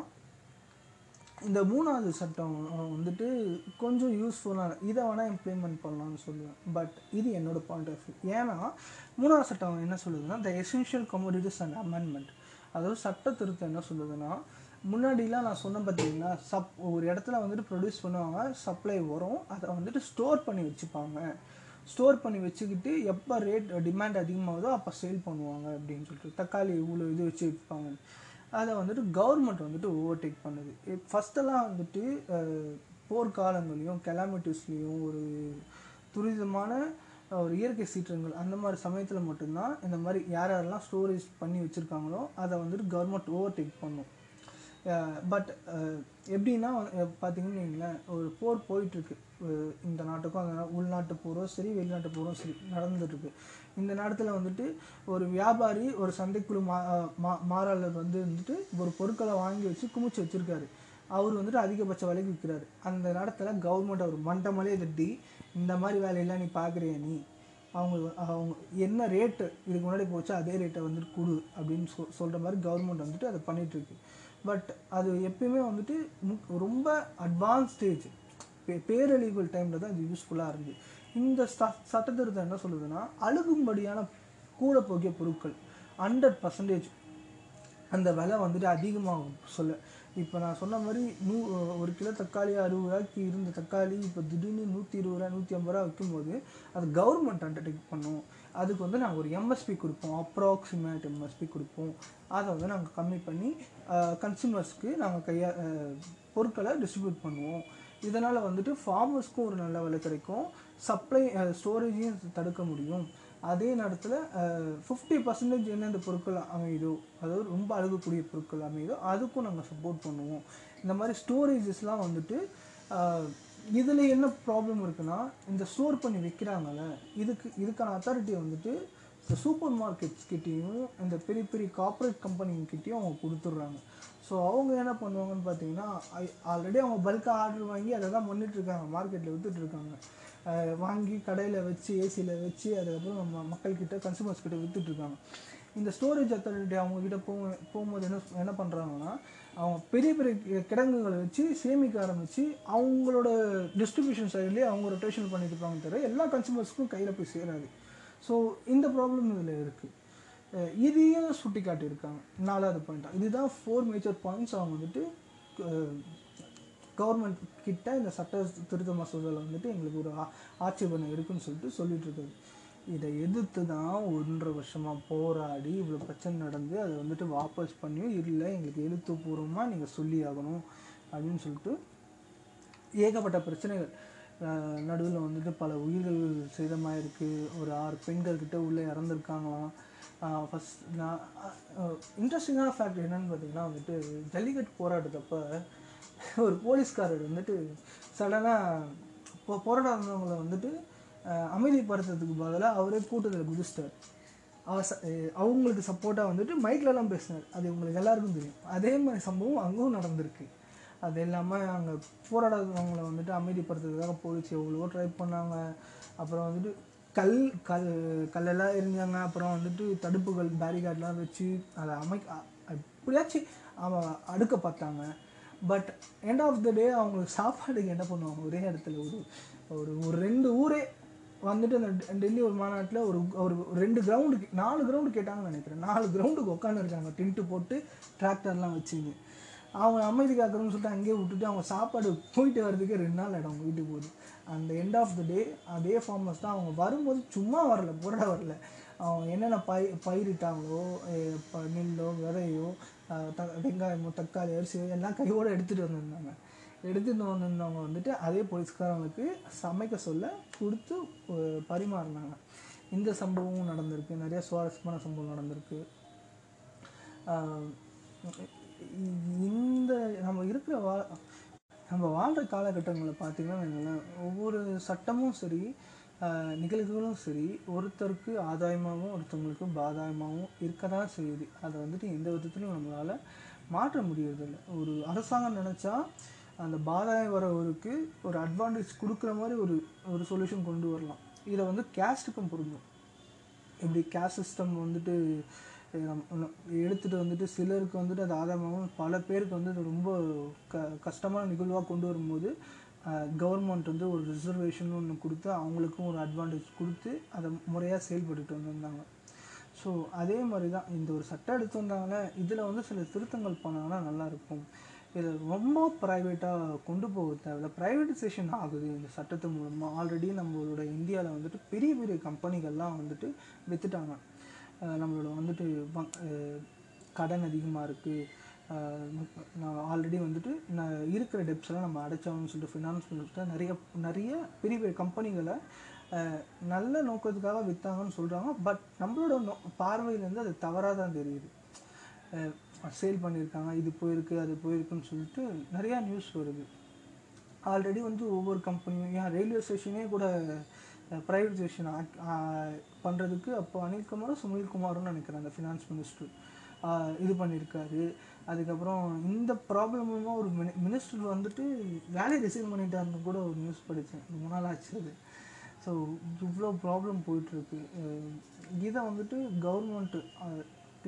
இந்த மூணாவது சட்டம் வந்துட்டு கொஞ்சம் யூஸ்ஃபுல்லாக இதை வேணால் இம்ப்ளிமெண்ட் பண்ணலாம்னு சொல்லுவேன். பட் இது என்னோடய பாயிண்ட் ஆஃப் வியூ ஏன்னா மூணாவது சட்டம் என்ன சொல்லுதுன்னா the essential commodities and amendment அதாவது சட்ட திருத்தம் என்ன சொல்லுதுன்னா முன்னாடிலாம் நான் சொன்னேன் பார்த்தீங்கன்னா சப் ஒரு இடத்துல வந்துட்டு ப்ரொடியூஸ் பண்ணுவாங்க சப்ளை வரும் அதை வந்துட்டு ஸ்டோர் பண்ணி வச்சுப்பாங்க. ஸ்டோர் பண்ணி வச்சுக்கிட்டு எப்போ ரேட் டிமாண்ட் அதிகமாகுதோ அப்போ சேல் பண்ணுவாங்க அப்படின்னு சொல்லிட்டு தக்காளி இவ்வளோ இது வச்சு விற்பாங்க. அதை வந்துட்டு கவர்மெண்ட் வந்துட்டு ஓவர்டேக் பண்ணுது. ஃபஸ்ட்டெல்லாம் வந்துட்டு போர்க்காலங்களையும் கெலாமிட்டிஸ்லேயும் ஒரு துரிதமான ஒரு இயற்கை சீற்றங்கள் அந்த மாதிரி சமயத்தில் மட்டும்தான் இந்த மாதிரி யார் யாரெல்லாம் ஸ்டோரேஜ் பண்ணி வச்சுருக்காங்களோ அதை வந்துட்டு கவர்மெண்ட் ஓவர்டேக் பண்ணும். பட் எப்படின்னா பார்த்தீங்கன்னு வைங்களேன் ஒரு போர் போயிட்டுருக்கு. இந்த நாட்டுக்கும் அந்த உள்நாட்டு போரும் சரி வெளிநாட்டு போரும் சரி நடந்துட்டுருக்கு. இந்த நேரத்தில் வந்துட்டு ஒரு வியாபாரி ஒரு சந்தைக்குழு மா மா மாறாளர் வந்து வந்துட்டு ஒரு பொருட்களை வாங்கி வச்சு குமிச்சு வச்சுருக்காரு. அவர் வந்துட்டு அதிகபட்ச விலைக்கு விற்கிறாரு அந்த நேரத்தில் கவர்மெண்ட் அவர் மண்டமலே தட்டி இந்த மாதிரி வேலையெல்லாம் நீ பார்க்குறியா நீ? அவங்க அவங்க என்ன ரேட்டு இதுக்கு முன்னாடி போச்சோ அதே ரேட்டை வந்துட்டு கொடு அப்படின்னு சொல் சொல்கிற மாதிரி கவர்மெண்ட் வந்துட்டு அதை பண்ணிகிட்ருக்கு பட் அது எப்பயுமே வந்துட்டு ரொம்ப அட்வான்ஸ் ஸ்டேஜ் பே பேரழிவுகள் டைமில் தான் இது யூஸ்ஃபுல்லாக இருந்துச்சு இந்த ச சட்டத்திருத்தம் என்ன சொல்லுதுன்னா அழுகும்படியான கூட போகிய பொருட்கள் ஹண்ட்ரட் பர்சன்டேஜ் அந்த விலை வந்துட்டு அதிகமாகும் சொல்ல இப்போ நான் சொன்ன மாதிரி நூ ஒரு கிலோ தக்காளி அறுபது ரூபாய்க்கு இருந்த தக்காளி இப்போ திடீர்னு நூற்றி இருபது ரூபா நூற்றி ஐம்பது ரூபா விற்கும்போது அது கவர்மெண்ட் அண்டர்டேக் பண்ணும். அதுக்கு வந்து நாங்கள் ஒரு எம்எஸ்பி கொடுப்போம். அப்ராக்சிமேட் எம்எஸ்பி கொடுப்போம். அதை வந்து நாங்கள் கம்மி பண்ணி கன்சூமர்ஸ்க்கு நாங்கள் கையா பொருட்களை டிஸ்ட்ரிபியூட் பண்ணுவோம். இதனால் வந்துட்டு ஃபார்மர்ஸ்க்கும் ஒரு நல்ல விலை கிடைக்கும். சப்ளை ஸ்டோரேஜையும் தடுக்க முடியும். அதே நேரத்தில் ஃபிஃப்டி பர்சன்டேஜ் எந்தெந்த பொருட்கள் அமையுதோ அதாவது ரொம்ப அழுகக்கூடிய பொருட்கள் அமையுதோ அதுக்கும் நாங்கள் சப்போர்ட் பண்ணுவோம். இந்த மாதிரி ஸ்டோரேஜஸ்லாம் வந்துட்டு இதில் என்ன ப்ராப்ளம் இருக்குன்னா இந்த ஸ்டோர் பண்ணி வைக்கிறாங்கல்ல இதுக்கு இதுக்கான அத்தாரிட்டி வந்துட்டு இந்த சூப்பர் மார்க்கெட்ஸ் கிட்டேயும் இந்த பெரிய பெரிய கார்ப்பரேட் கம்பெனிங்கிட்டையும் அவங்க கொடுத்துட்றாங்க. ஸோ அவங்க என்ன பண்ணுவாங்கன்னு பார்த்தீங்கன்னா ஆல்ரெடி அவங்க பல்காக ஆர்டர் வாங்கி அதை தான் பண்ணிட்டுருக்காங்க மார்க்கெட்டில் விற்றுட்ருக்காங்க வாங்கி கடையில் வச்சு ஏசியில் வச்சு அதுக்கப்புறம் நம்ம மக்கள்கிட்ட கன்சூமர்ஸ் கிட்ட விற்றுட்ருக்காங்க இந்த ஸ்டோரேஜ் அத்தாரிட்டி அவங்கக்கிட்ட போக போகும்போது என்ன என்ன பண்ணுறாங்கன்னா அவங்க பெரிய பெரிய கிடங்குகளை வச்சு சேமிக்க ஆரம்பித்து அவங்களோட டிஸ்ட்ரிபியூஷன் சைட்லேயே அவங்க ரொட்டேஷன் பண்ணிட்டு இருப்பாங்க தவிர எல்லா கன்சூமர்ஸ்க்கும் கையில் போய் சேராது. ஸோ இந்த ப்ராப்ளம் இதில் இருக்குது இதையும் சுட்டி காட்டியிருக்காங்க நாலாவது பாயிண்ட்டாக இதுதான் ஃபோர் மேஜர் பாயிண்ட்ஸ் அவங்க வந்துட்டு கவர்மெண்ட் கிட்ட இந்த சட்ட திருத்த மசோதாவில் வந்துட்டு எங்களுக்கு ஒரு ஆட்சேபனை இருக்குன்னு சொல்லிட்டு சொல்லிட்டு இருக்காரு. இதை எதிர்த்து தான் ஒன்றரை வருஷமாக போராடி இவ்வளோ பிரச்சனை நடந்து அதை வந்துட்டு வாபஸ் பண்ணியும் இல்லை எங்களுக்கு எழுத்துப்பூர்வமாக நீங்கள் சொல்லி ஆகணும் அப்படின்னு சொல்லிட்டு ஏகப்பட்ட பிரச்சனைகள். நடுவில் வந்துட்டு பல உயிர்கள் சேதமாக இருக்குது ஒரு ஆறு பெண்கள் கிட்ட உள்ளே இறந்துருக்காங்களாம். ஃபஸ்ட் நான் இன்ட்ரெஸ்டிங்கான ஃபேக்ட் என்னென்னு பார்த்தீங்கன்னா வந்துட்டு ஜல்லிக்கட்டு போராட்டத்தப்ப ஒரு போலீஸ்காரர் வந்துட்டு சடனாக இப்போ போராடாதவங்களை வந்துட்டு அமைதிப்படுத்துறதுக்கு பதிலாக அவரே கூட்டத்தில் குதிச்சிட்டார். அவர் ச- அவங்களுக்கு சப்போர்ட்டாக வந்துட்டு மைக்லலாம் பேசினார். அது உங்களுக்கு எல்லாருக்கும் தெரியும். அதே மாதிரி சம்பவம் அங்கேயும் நடந்திருக்கு. அது இல்லாமல் அங்கே போராடாதவங்களை வந்துட்டு அமைதிப்படுத்துறதுக்காக போலீஸ் எவ்வளோ ட்ரை பண்ணாங்க. அப்புறம் வந்துட்டு கல் கல் கல்லெல்லாம் எரிஞ்சாங்க. அப்புறம் வந்துட்டு தடுப்புகள் பேரிகார்ட்லாம் வச்சு அதை அமைக்க எப்படியாச்சும் அவன் அடுக்க பார்த்தாங்க. But end of the day அவங்களுக்கு சாப்பாடுக்கு என்ன பண்ணுவாங்க? ஒரே இடத்துல ஒரு ஒரு ஒரு ரெண்டு ஊரே வந்துட்டு அந்த டெல்லி ஒரு மாநாட்டில் ஒரு ஒரு ரெண்டு கிரவுண்டுக்கு நாலு கிரவுண்டு கேட்டாங்கன்னு நினைக்கிறேன். நாலு கிரவுண்டுக்கு உட்காந்துருக்காங்க டென்ட்டு போட்டு டிராக்டர்லாம் வச்சுங்க அவங்க அமைதி காக்கணும்னு சொல்லிட்டு அங்கேயே விட்டுட்டு அவங்க சாப்பாடு போயிட்டு வர்றதுக்கே ரெண்டு நாள் இடம் வீட்டுக்கு போகுது அந்த எண்ட் ஆஃப் த டே அதே ஃபார்மர்ஸ் தான் அவங்க வரும்போது சும்மா வரல புரட வரல. அவங்க என்னென்ன பயிர் பயிரிட்டாங்களோ இப்போ ப- நெல்லோ விதையோ த வெங்காயமோ தக்காளி அரிசியோ எல்லாம் கையோடு எடுத்துகிட்டு வந்திருந்தாங்க. எடுத்துகிட்டு வந்திருந்தவங்க வந்துட்டு அதே போலீஸ்காரங்களுக்கு சமைக்க சொல்ல கொடுத்து பரிமாறினாங்க. இந்த சம்பவமும் நடந்திருக்கு. நிறைய சுவாரஸ்யமான சம்பவம் நடந்திருக்கு. இந்த நம்ம இருக்கிற வா நம்ம வாழ்கிற காலகட்டங்களில் பார்த்தீங்கன்னா வைங்களேன், ஒவ்வொரு சட்டமும் சரி நிகழ்வுகளும் சரி ஒருத்தருக்கு ஆதாயமாகவும் ஒருத்தவங்களுக்கு பாதாயமாகவும் இருக்க தான் செய்யுது. அதை வந்துட்டு எந்த விதத்துலையும் நம்மளால் மாற்ற முடியறதில்ல. ஒரு அரசாங்கம் நினச்சா அந்த பாதாயம் வரவருக்கு ஒரு அட்வான்டேஜ் கொடுக்குற மாதிரி ஒரு ஒரு சொல்யூஷன் கொண்டு வரலாம். இதை வந்து கேஸ்ட்டுக்கும் பொருந்தும். இப்படி கேஸ்ட் சிஸ்டம் வந்துட்டு இது எடுத்துகிட்டு வந்துட்டு சிலருக்கு வந்துட்டு அது ஆதாரமாகவும் பல பேருக்கு வந்து ரொம்ப க கஷ்டமான நிகழ்வாக கொண்டு வரும்போது கவர்மெண்ட் வந்து ஒரு ரிசர்வேஷன் ஒன்று கொடுத்து அவங்களுக்கும் ஒரு அட்வான்டேஜ் கொடுத்து அதை முறையாக செயல்பட்டுட்டு வந்திருந்தாங்க. ஸோ அதே மாதிரி தான் இந்த ஒரு சட்டம் எடுத்து வந்தாங்கன்னா இதில் வந்து சில திருத்தங்கள் பண்ணாங்கன்னா நல்லாயிருக்கும். இதை ரொம்ப ப்ரைவேட்டாக கொண்டு போக தேவையில்ல. ப்ரைவேட்டைசேஷன் ஆகுது இந்த சட்டத்து மூலமாக ஆல்ரெடி நம்மளோட இந்தியாவில் வந்துட்டு பெரிய பெரிய கம்பெனிகள்லாம் வந்துட்டு விற்றுட்டாங்க நம்மளோட வந்துட்டு வங்- கடன் அதிகமாக இருக்குது நான் ஆல்ரெடி வந்துட்டு நான் இருக்கிற டெப்ஸ் எல்லாம் நம்ம அடைச்சோம்னு சொல்லிட்டு ஃபினான்ஸ் மினிஸ்டர் நிறைய நிறைய பெரிய பெரிய கம்பெனிகளை நல்ல நோக்கத்துக்காக விற்றாங்கன்னு சொல்கிறாங்க பட் நம்மளோட நோ பார்வையிலேருந்து அது தவறாக தான் தெரியுது சேல் பண்ணியிருக்காங்க இது போயிருக்கு அது போயிருக்குன்னு சொல்லிட்டு நிறையா நியூஸ் வருது. ஆல்ரெடி வந்து ஒவ்வொரு கம்பெனியும் ஏன் ரயில்வே ஸ்டேஷனே கூட ப்ரைவேட்டைசேஷன் பண்ணுறதுக்கு அப்போ அனில்குமாரும் சுனில்குமாரும் நினைக்கிறேன் அந்த ஃபினான்ஸ் மினிஸ்டர் இது பண்ணியிருக்காரு அதுக்கப்புறம் இந்த ப்ராப்ளம் ஒரு மினி மினிஸ்டர் வந்துட்டு வேலையை ரிசைன் பண்ணிட்டாருன்னு கூட ஒரு நியூஸ் படித்தேன். ரொம்ப நாள் ஆச்சு அது. ஸோ இவ்வளோ ப்ராப்ளம் போயிட்டுருக்கு. இதை வந்துட்டு கவர்மெண்ட்டு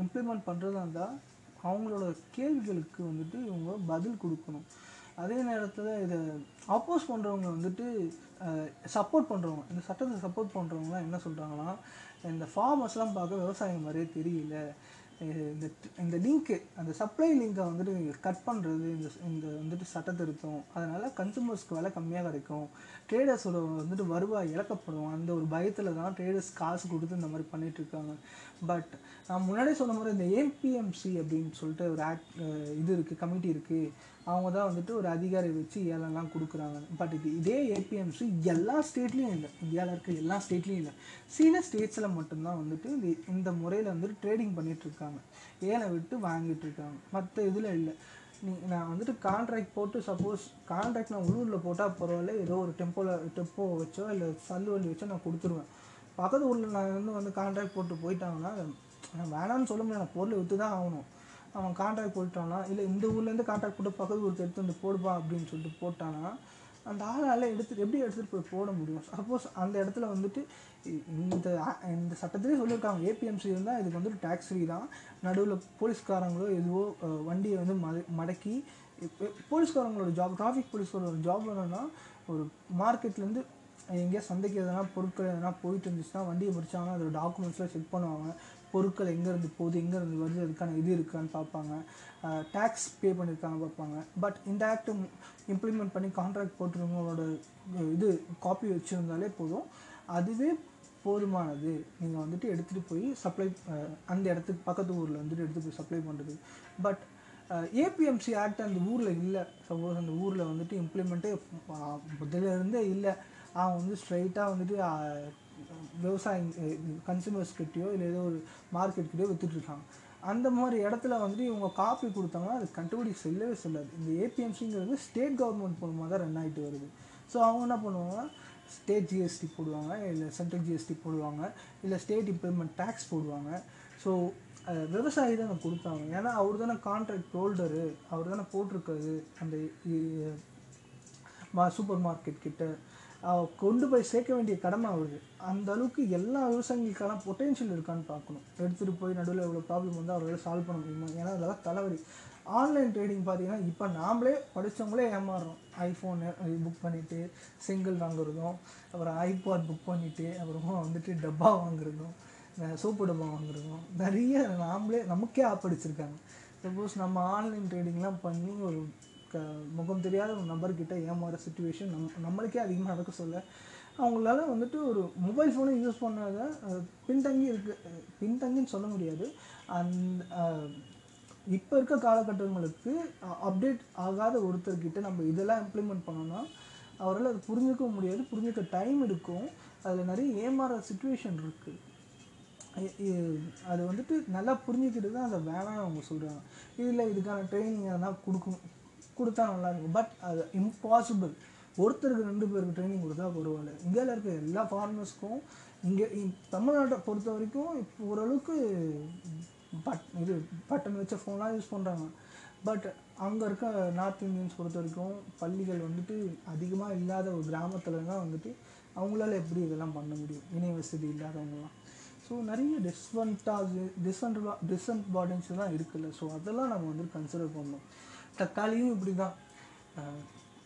இம்ப்ளிமெண்ட் பண்ணுறதா இருந்தால் அவங்களோட கேள்விகளுக்கு வந்துட்டு இவங்க பதில் கொடுக்கணும். அதே நேரத்தில் இதை ஆப்போஸ் பண்ணுறவங்க வந்துட்டு சப்போர்ட் பண்ணுறவங்க இந்த சட்டத்தை சப்போர்ட் பண்ணுறவங்களாம் என்ன சொல்கிறாங்கன்னா இந்த ஃபார்மர்ஸ்லாம் பார்க்க விவசாயம் மாதிரியே தெரியல. இந்த இந்த லிங்க்கு அந்த சப்ளை லிங்கை வந்துட்டு கட் பண்ணுறது இந்த இந்த வந்துட்டு சட்ட திருத்தம் அதனால் கன்சூமர்ஸ்க்கு விலை கம்மியாக கிடைக்கும். ட்ரேடர்ஸோட வந்துட்டு வருவாய் இழக்கப்படும் அந்த ஒரு பயத்தில் தான் ட்ரேடர்ஸ் காசு கொடுத்து இந்த மாதிரி பண்ணிகிட்ருக்காங்க பட் நான் முன்னாடியே சொன்ன மாதிரி இந்த ஏபிஎம்சி அப்படின்னு சொல்லிட்டு ஒரு ஆக்ட் இது இருக்குது கமிட்டி இருக்குது அவங்க தான் வந்துட்டு ஒரு அதிகாரி வச்சு ஏலம்லாம் கொடுக்குறாங்க. பட் இது இதே ஏபிஎம்சி எல்லா ஸ்டேட்லேயும் இல்லை. இந்தியாவில் இருக்க எல்லா ஸ்டேட்லேயும் இல்லை. சில ஸ்டேட்ஸில் மட்டும்தான் வந்துட்டு இந்த இந்த முறையில் வந்துட்டு ட்ரேடிங் பண்ணிகிட்ருக்காங்க இருக்காங்க. ஏலம் விட்டு வாங்கிட்டு இருக்காங்க. மற்ற இதில் இல்லை. நீ நான் வந்துட்டு கான்ட்ராக்ட் போட்டு சப்போஸ் கான்ட்ராக்ட் நான் உள்ளூரில் போட்டால் பரவாயில்ல. ஏதோ ஒரு டெம்போவில் டெப்போ வச்சோ இல்லை சல்லுவலி வச்சோ நான் கொடுத்துருவேன். பக்கத்து ஊரில் நான் வந்து வந்து கான்ட்ராக்ட் போட்டு போயிட்டாங்கன்னா நான் வேணாம்னு சொல்ல முடியாது. நான் பொருளை விற்று தான் ஆகணும். அவன் கான்ட்ராக்ட் போட்டானா இல்லை இந்த ஊர்லேருந்து கான்ட்ராக்ட் போட்டு பக்கத்து ஊருக்கு எடுத்து வந்து போடுப்பா அப்படின்னு சொல்லிட்டு போட்டானா அந்த ஆளால் எடுத்து எப்படி எடுத்துகிட்டு போய் போட முடியும்? சப்போஸ் அந்த இடத்துல வந்துட்டு இந்த இந்த சட்டத்திலே சொல்லியிருக்காங்க ஏபிஎம்சி இருந்தால் இதுக்கு வந்துட்டு டேக்ஸ் ஃப்ரீ தான். நடுவில் போலீஸ்காரங்களோ எதுவோ வண்டியை வந்து மத மடக்கி போலீஸ்காரங்களோட ஜாப் டிராஃபிக் போலீஸ்காரோட ஜாப் என்னென்னா ஒரு மார்க்கெட்லேருந்து எங்கேயா சந்தைக்கு எதனா பொருட்கள் எதனா போயிட்டு இருந்துச்சுன்னா வண்டியை முடிச்சாங்கன்னா அதோட டாக்குமெண்ட்ஸ்லாம் செக் பண்ணுவாங்க. பொருட்கள் எங்கேருந்து போகுது எங்கேருந்து வருது அதுக்கான இது இருக்கான்னு பார்ப்பாங்க. டேக்ஸ் பே பண்ணியிருக்காங்க பார்ப்பாங்க. பட் இந்த ஆக்ட் இம்ப்ளிமெண்ட் பண்ணி கான்ட்ராக்ட் போட்டுருவங்களோட இது காப்பி வச்சுருந்தாலே போதும். அதுவே போதுமானது. நீங்கள் வந்துட்டு எடுத்துகிட்டு போய் சப்ளை அந்த இடத்துக்கு பக்கத்து ஊரில் வந்துட்டு எடுத்து போய் சப்ளை பண்ணுறது பட் ஏபிஎம்சி ஆக்ட் அந்த ஊரில் இல்லை. சப்போஸ் அந்த ஊரில் வந்துட்டு இம்ப்ளிமெண்ட்டே முதல்ல இருந்தே இல்லை. அவன் வந்து ஸ்ட்ரைட்டாக வந்துட்டு விவசாயி விவசாயம் இல்லை ஏதோ ஒரு மார்க்கெட் விற்றுட்ருக்காங்க அந்த மாதிரி இடத்துல வந்துட்டு இவங்க காப்பி கொடுத்தாங்கன்னா அது கண்டுபிடி செல்லவே செல்லாது. இந்த ஏபிஎம்சிங்கிறது ஸ்டேட் கவர்மெண்ட் மூலமாக தான் ரன் ஆகிட்டு வருது. ஸோ அவங்க என்ன பண்ணுவாங்கன்னா ஸ்டேட் ஜிஎஸ்டி போடுவாங்க இல்லை சென்ட்ரல் ஜிஎஸ்டி போடுவாங்க இல்லை ஸ்டேட் இம்ப்ளிமெண்ட் டேக்ஸ் போடுவாங்க. ஸோ விவசாயி தானே கொடுத்தாங்க. ஏன்னா அவர் தானே கான்ட்ராக்ட் ஹோல்டரு அவர் தானே போட்டிருக்காரு அந்த சூப்பர் மார்க்கெட் கிட்ட. கொண்டு போய் சேர்க்க வேண்டிய கடமை அவருக்கு அந்த அளவுக்கு எல்லா விவசாயிகளுக்கான பொட்டென்ஷியல் இருக்கான்னு பார்க்கணும். எடுத்துகிட்டு போய் நடுவில் இவ்வளோ ப்ராப்ளம் வந்து அவரால் சால்வ் பண்ண முடியுமா? ஏன்னா அதெல்லாம் தலைவலி. ஆன்லைன் ட்ரேடிங் பார்த்தீங்கன்னா இப்போ நாமளே படித்தவங்களே ஏமாறுறோம். ஐஃபோனு புக் பண்ணிவிட்டு சிங்கிள் வாங்குறதும் அப்புறம் ஐபாட் புக் பண்ணிவிட்டு அப்புறமா வந்துட்டு டப்பா வாங்குறதும் சோப்பு டப்பா வாங்குறதும் நிறைய நாமளே நமக்கே ஆப்படிச்சிருக்காங்க சப்போஸ் நம்ம ஆன்லைன் ட்ரேடிங்லாம் பண்ணி ஒரு க முகம் தெரியாத ஒரு நபர்கிட்ட ஏமாற சுச்சுவேஷன் நம் நம்மளுக்கே அதிகமாக நடக்க சொல்ல. அவங்களால வந்துட்டு ஒரு மொபைல் ஃபோனை யூஸ் பண்ணாத பின்தங்கி இருக்கு பின்தங்கின்னு சொல்ல முடியாது. அந்த இப்போ இருக்க காலகட்டங்களுக்கு அப்டேட் ஆகாத ஒருத்தர்கிட்ட நம்ம இதெல்லாம் இம்ப்ளிமெண்ட் பண்ணோம்னா அவரால் அது புரிஞ்சுக்க முடியாது புரிஞ்சுக்க டைம் இருக்கும் அதில் நிறைய ஏமாற சுச்சுவேஷன் இருக்குது அது வந்துட்டு நல்லா புரிஞ்சுக்கிட்டு தான் அதை வேணாம்னு அவங்க சொல்கிறாங்க இதில் இதுக்கான ட்ரைனிங் அதெல்லாம் கொடுக்கணும். கொடுத்தா நல்லாயிருக்கும் பட் அது இம்பாசிபிள் ஒருத்தருக்கு ரெண்டு பேருக்கு ட்ரைனிங் கொடுத்தா பரவாயில்ல. இந்தியாவில் இருக்க எல்லா ஃபார்மர்ஸ்க்கும் இங்கே தமிழ்நாட்டை பொறுத்த வரைக்கும் இப்போ ஓரளவுக்கு பட் இது பட்டன் வச்ச ஃபோன்லாம் யூஸ் பண்ணுறாங்க பட் அங்கே இருக்க நார்த் இந்தியன்ஸ் பொறுத்த வரைக்கும் பள்ளிகள் வந்துட்டு அதிகமாக இல்லாத ஒரு கிராமத்தில் தான் வந்துட்டு அவங்களால எப்படி இதெல்லாம் பண்ண முடியும்? இணைய வசதி இல்லாதவங்களாம் ஸோ நிறைய டிஸ்வன்டாஜ் டிஸ்அன்ட்வா டிஸ்அட்வான்டேஜ்லாம் இருக்குல்ல. ஸோ அதெல்லாம் நம்ம வந்து கன்சிடர் பண்ணணும். தக்காளியும் இப்படி தான்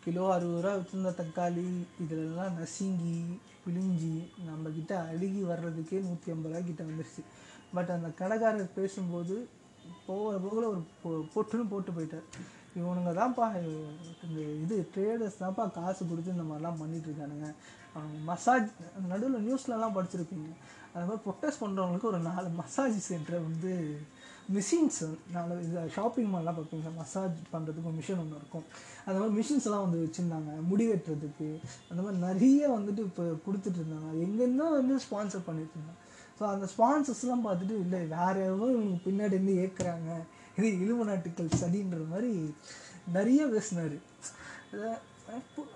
கிலோ அறுபது ரூபா வச்சுருந்த தக்காளி இதிலெல்லாம் நசுங்கி பிழிஞ்சி நம்மக்கிட்ட அழுகி வர்றதுக்கே நூற்றி ஐம்பது ரூபா கிட்ட வந்துருச்சு. பட் அந்த கடைக்காரர் பேசும்போது போகிற போகல ஒரு பொ- பொட்டுன்னு போட்டு போயிட்டார். இவனுங்க தான்ப்பா இந்த இது ட்ரேடர்ஸ் தான்ப்பா காசு கொடுத்து இந்த மாதிரிலாம் பண்ணிகிட்ருக்கானுங்க அவங்க மசாஜ் நடுவில் நியூஸ்லலாம் படிச்சிருப்பீங்க. அது மாதிரி ப்ரொட்டஸ்ட் பண்ணுறவங்களுக்கு ஒரு நாலு மசாஜ் சென்டரை வந்து மிஷின்ஸ் நாலு இது ஷாப்பிங் மால்லாம் பார்ப்பீங்க மசாஜ் பண்ணுறதுக்கு ஒரு மிஷின் ஒன்று இருக்கும். அந்த மாதிரி மிஷின்ஸ்லாம் வந்து வச்சுருந்தாங்க. முடி வெட்டுறதுக்கு. அந்த மாதிரி நிறைய வந்துட்டு இப்போ கொடுத்துட்டு இருந்தாங்க. எங்கேருந்தோ வந்து ஸ்பான்சர் பண்ணிட்டு இருந்தாங்க. ஸோ அந்த ஸ்பான்சர்ஸ்லாம் பார்த்துட்டு இல்லை வேற எவ்வளோ இவங்க பின்னாடி இருந்து ஏற்கிறாங்க இது இலுமநாட்டுக்கள் சதின்ற மாதிரி நிறைய பேசினார்.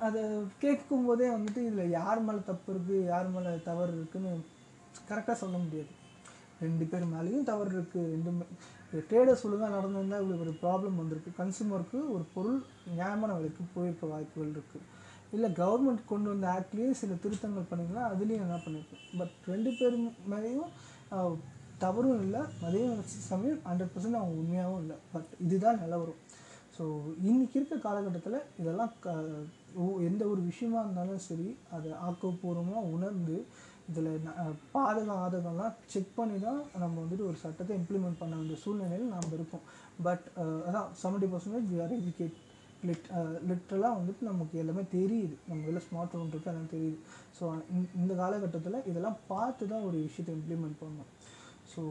அதை கேட்கும் போதே வந்துட்டு இதில் யார் மேலே தப்பு இருக்குது யார் மேலே தவறு இருக்குன்னு கரெக்டாக சொல்ல முடியாது. ரெண்டு பேர் மேலேயும் தவறு இருக்குது ரெண்டு ட்ரேடர்ஸ் ஒழுங்காக நடந்திருந்தால் இவ்வளோ ஒரு ப்ராப்ளம் வந்திருக்கு. கன்சூமருக்கு ஒரு பொருள் நியாயமான விலைக்கு போயிருக்க வாய்ப்புகள் இருக்குது இல்லை கவர்மெண்ட் கொண்டு வந்த ஆக்ட்லேயே சில திருத்தங்கள் பண்ணிக்கலாம். அதுலேயும் என்ன பண்ணியிருக்கோம் பட் ரெண்டு பேர் மேலேயும் தவறும் இல்லை. அதே சமயம் ஹண்ட்ரட் பர்சன்ட் அவங்க உண்மையாகவும் இல்லை. பட் இதுதான் நிலவரம் ஸோ இன்னைக்கு இருக்க காலகட்டத்தில் இதெல்லாம் க எந்த ஒரு விஷயமா இருந்தாலும் சரி அதை ஆக்கப்பூர்வமாக உணர்ந்து இதில் பாதகம் ஆதகம்லாம் செக் பண்ணி தான் நம்ம வந்துட்டு ஒரு சட்டத்தை இம்ப்ளிமெண்ட் பண்ண வேண்டிய சூழ்நிலையில் நாம் இருக்கோம். பட் அதான் seventy percentage we are educate lit லிட்ரலாக வந்துட்டு நமக்கு எல்லாமே தெரியுது. நம்ம இதில் ஸ்மார்ட் ஃபோன் இருக்குது அதெல்லாம் தெரியுது. ஸோ இந்த காலகட்டத்தில் இதெல்லாம் பார்த்து தான் ஒரு விஷயத்தை இம்ப்ளிமெண்ட் பண்ணணும். ஸோ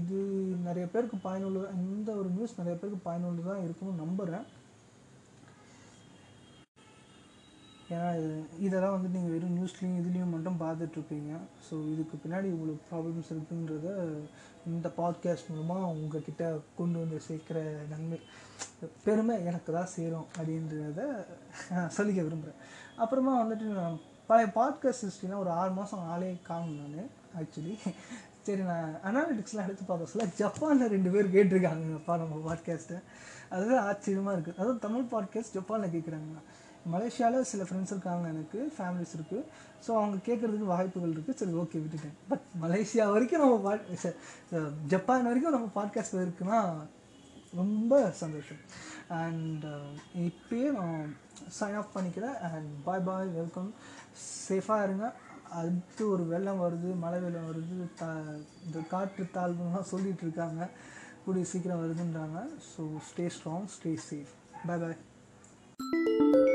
இது நிறைய பேருக்கு பயனுள்ள இந்த ஒரு நியூஸ் நிறைய பேருக்கு பயனுள்ளதாக இருக்கும்னு நம்புகிறேன் ஏன்னா இது- இதெல்லாம் வந்து நீங்கள் வெறும் நியூஸ்லேயும் இதுலேயும் மட்டும் பார்த்துட்ருப்பீங்க. ஸோ இதுக்கு பின்னாடி இவ்வளோ ப்ராப்ளம்ஸ் இருக்குன்றத இந்த பாட்காஸ்ட் மூலமாக உங்ககிட்ட கொண்டு வந்து சேர்க்குற நன்மை பெருமை எனக்கு தான் சேரும் அப்படின்றத நான் சொல்லிக்க விரும்புகிறேன் அப்புறமா வந்துட்டு நான் பழைய பாட்காஸ்ட் ஹிஸ்ட்ரினா ஒரு ஆறு மாதம் ஆளே காணும் நான் ஆக்சுவலி சரி நான் அனாலிட்டிக்ஸ்லாம் எடுத்து பார்க்க சொல்ல ஜப்பானில் ரெண்டு பேர் கேட்டிருக்காங்கப்பா நம்ம பாட்காஸ்ட்டை அதுதான் ஆச்சரியமாக இருக்குது அதுவும் தமிழ் பாட்காஸ்ட் ஜப்பானில் கேட்குறாங்கண்ணா மலேசியாவில் சில ஃப்ரெண்ட்ஸ் இருக்காங்க எனக்கு ஃபேமிலிஸ் இருக்குது ஸோ அவங்க கேட்குறதுக்கு வாய்ப்புகள் இருக்குது சரி ஓகே விட்டுட்டேன். பட் மலேசியா வரைக்கும் நம்ம பாட் ஜப்பான் வரைக்கும் நம்ம பாட்காஸ்ட் இருக்குன்னா ரொம்ப சந்தோஷம். அண்ட் uh, இப்பயே நான் சைன் ஆஃப் பண்ணிக்கிறேன். அண்ட் பாய் பாய் வெல்கம் சேஃபாக இருங்க. அடுத்து ஒரு வெள்ளம் வருது மழை வெள்ளம் வருது. த இந்த காற்று தாழ்வுலாம் சொல்லிகிட்டு இருக்காங்க. கூடிய சீக்கிரம் வருதுன்றாங்க. So stay strong stay safe bye bye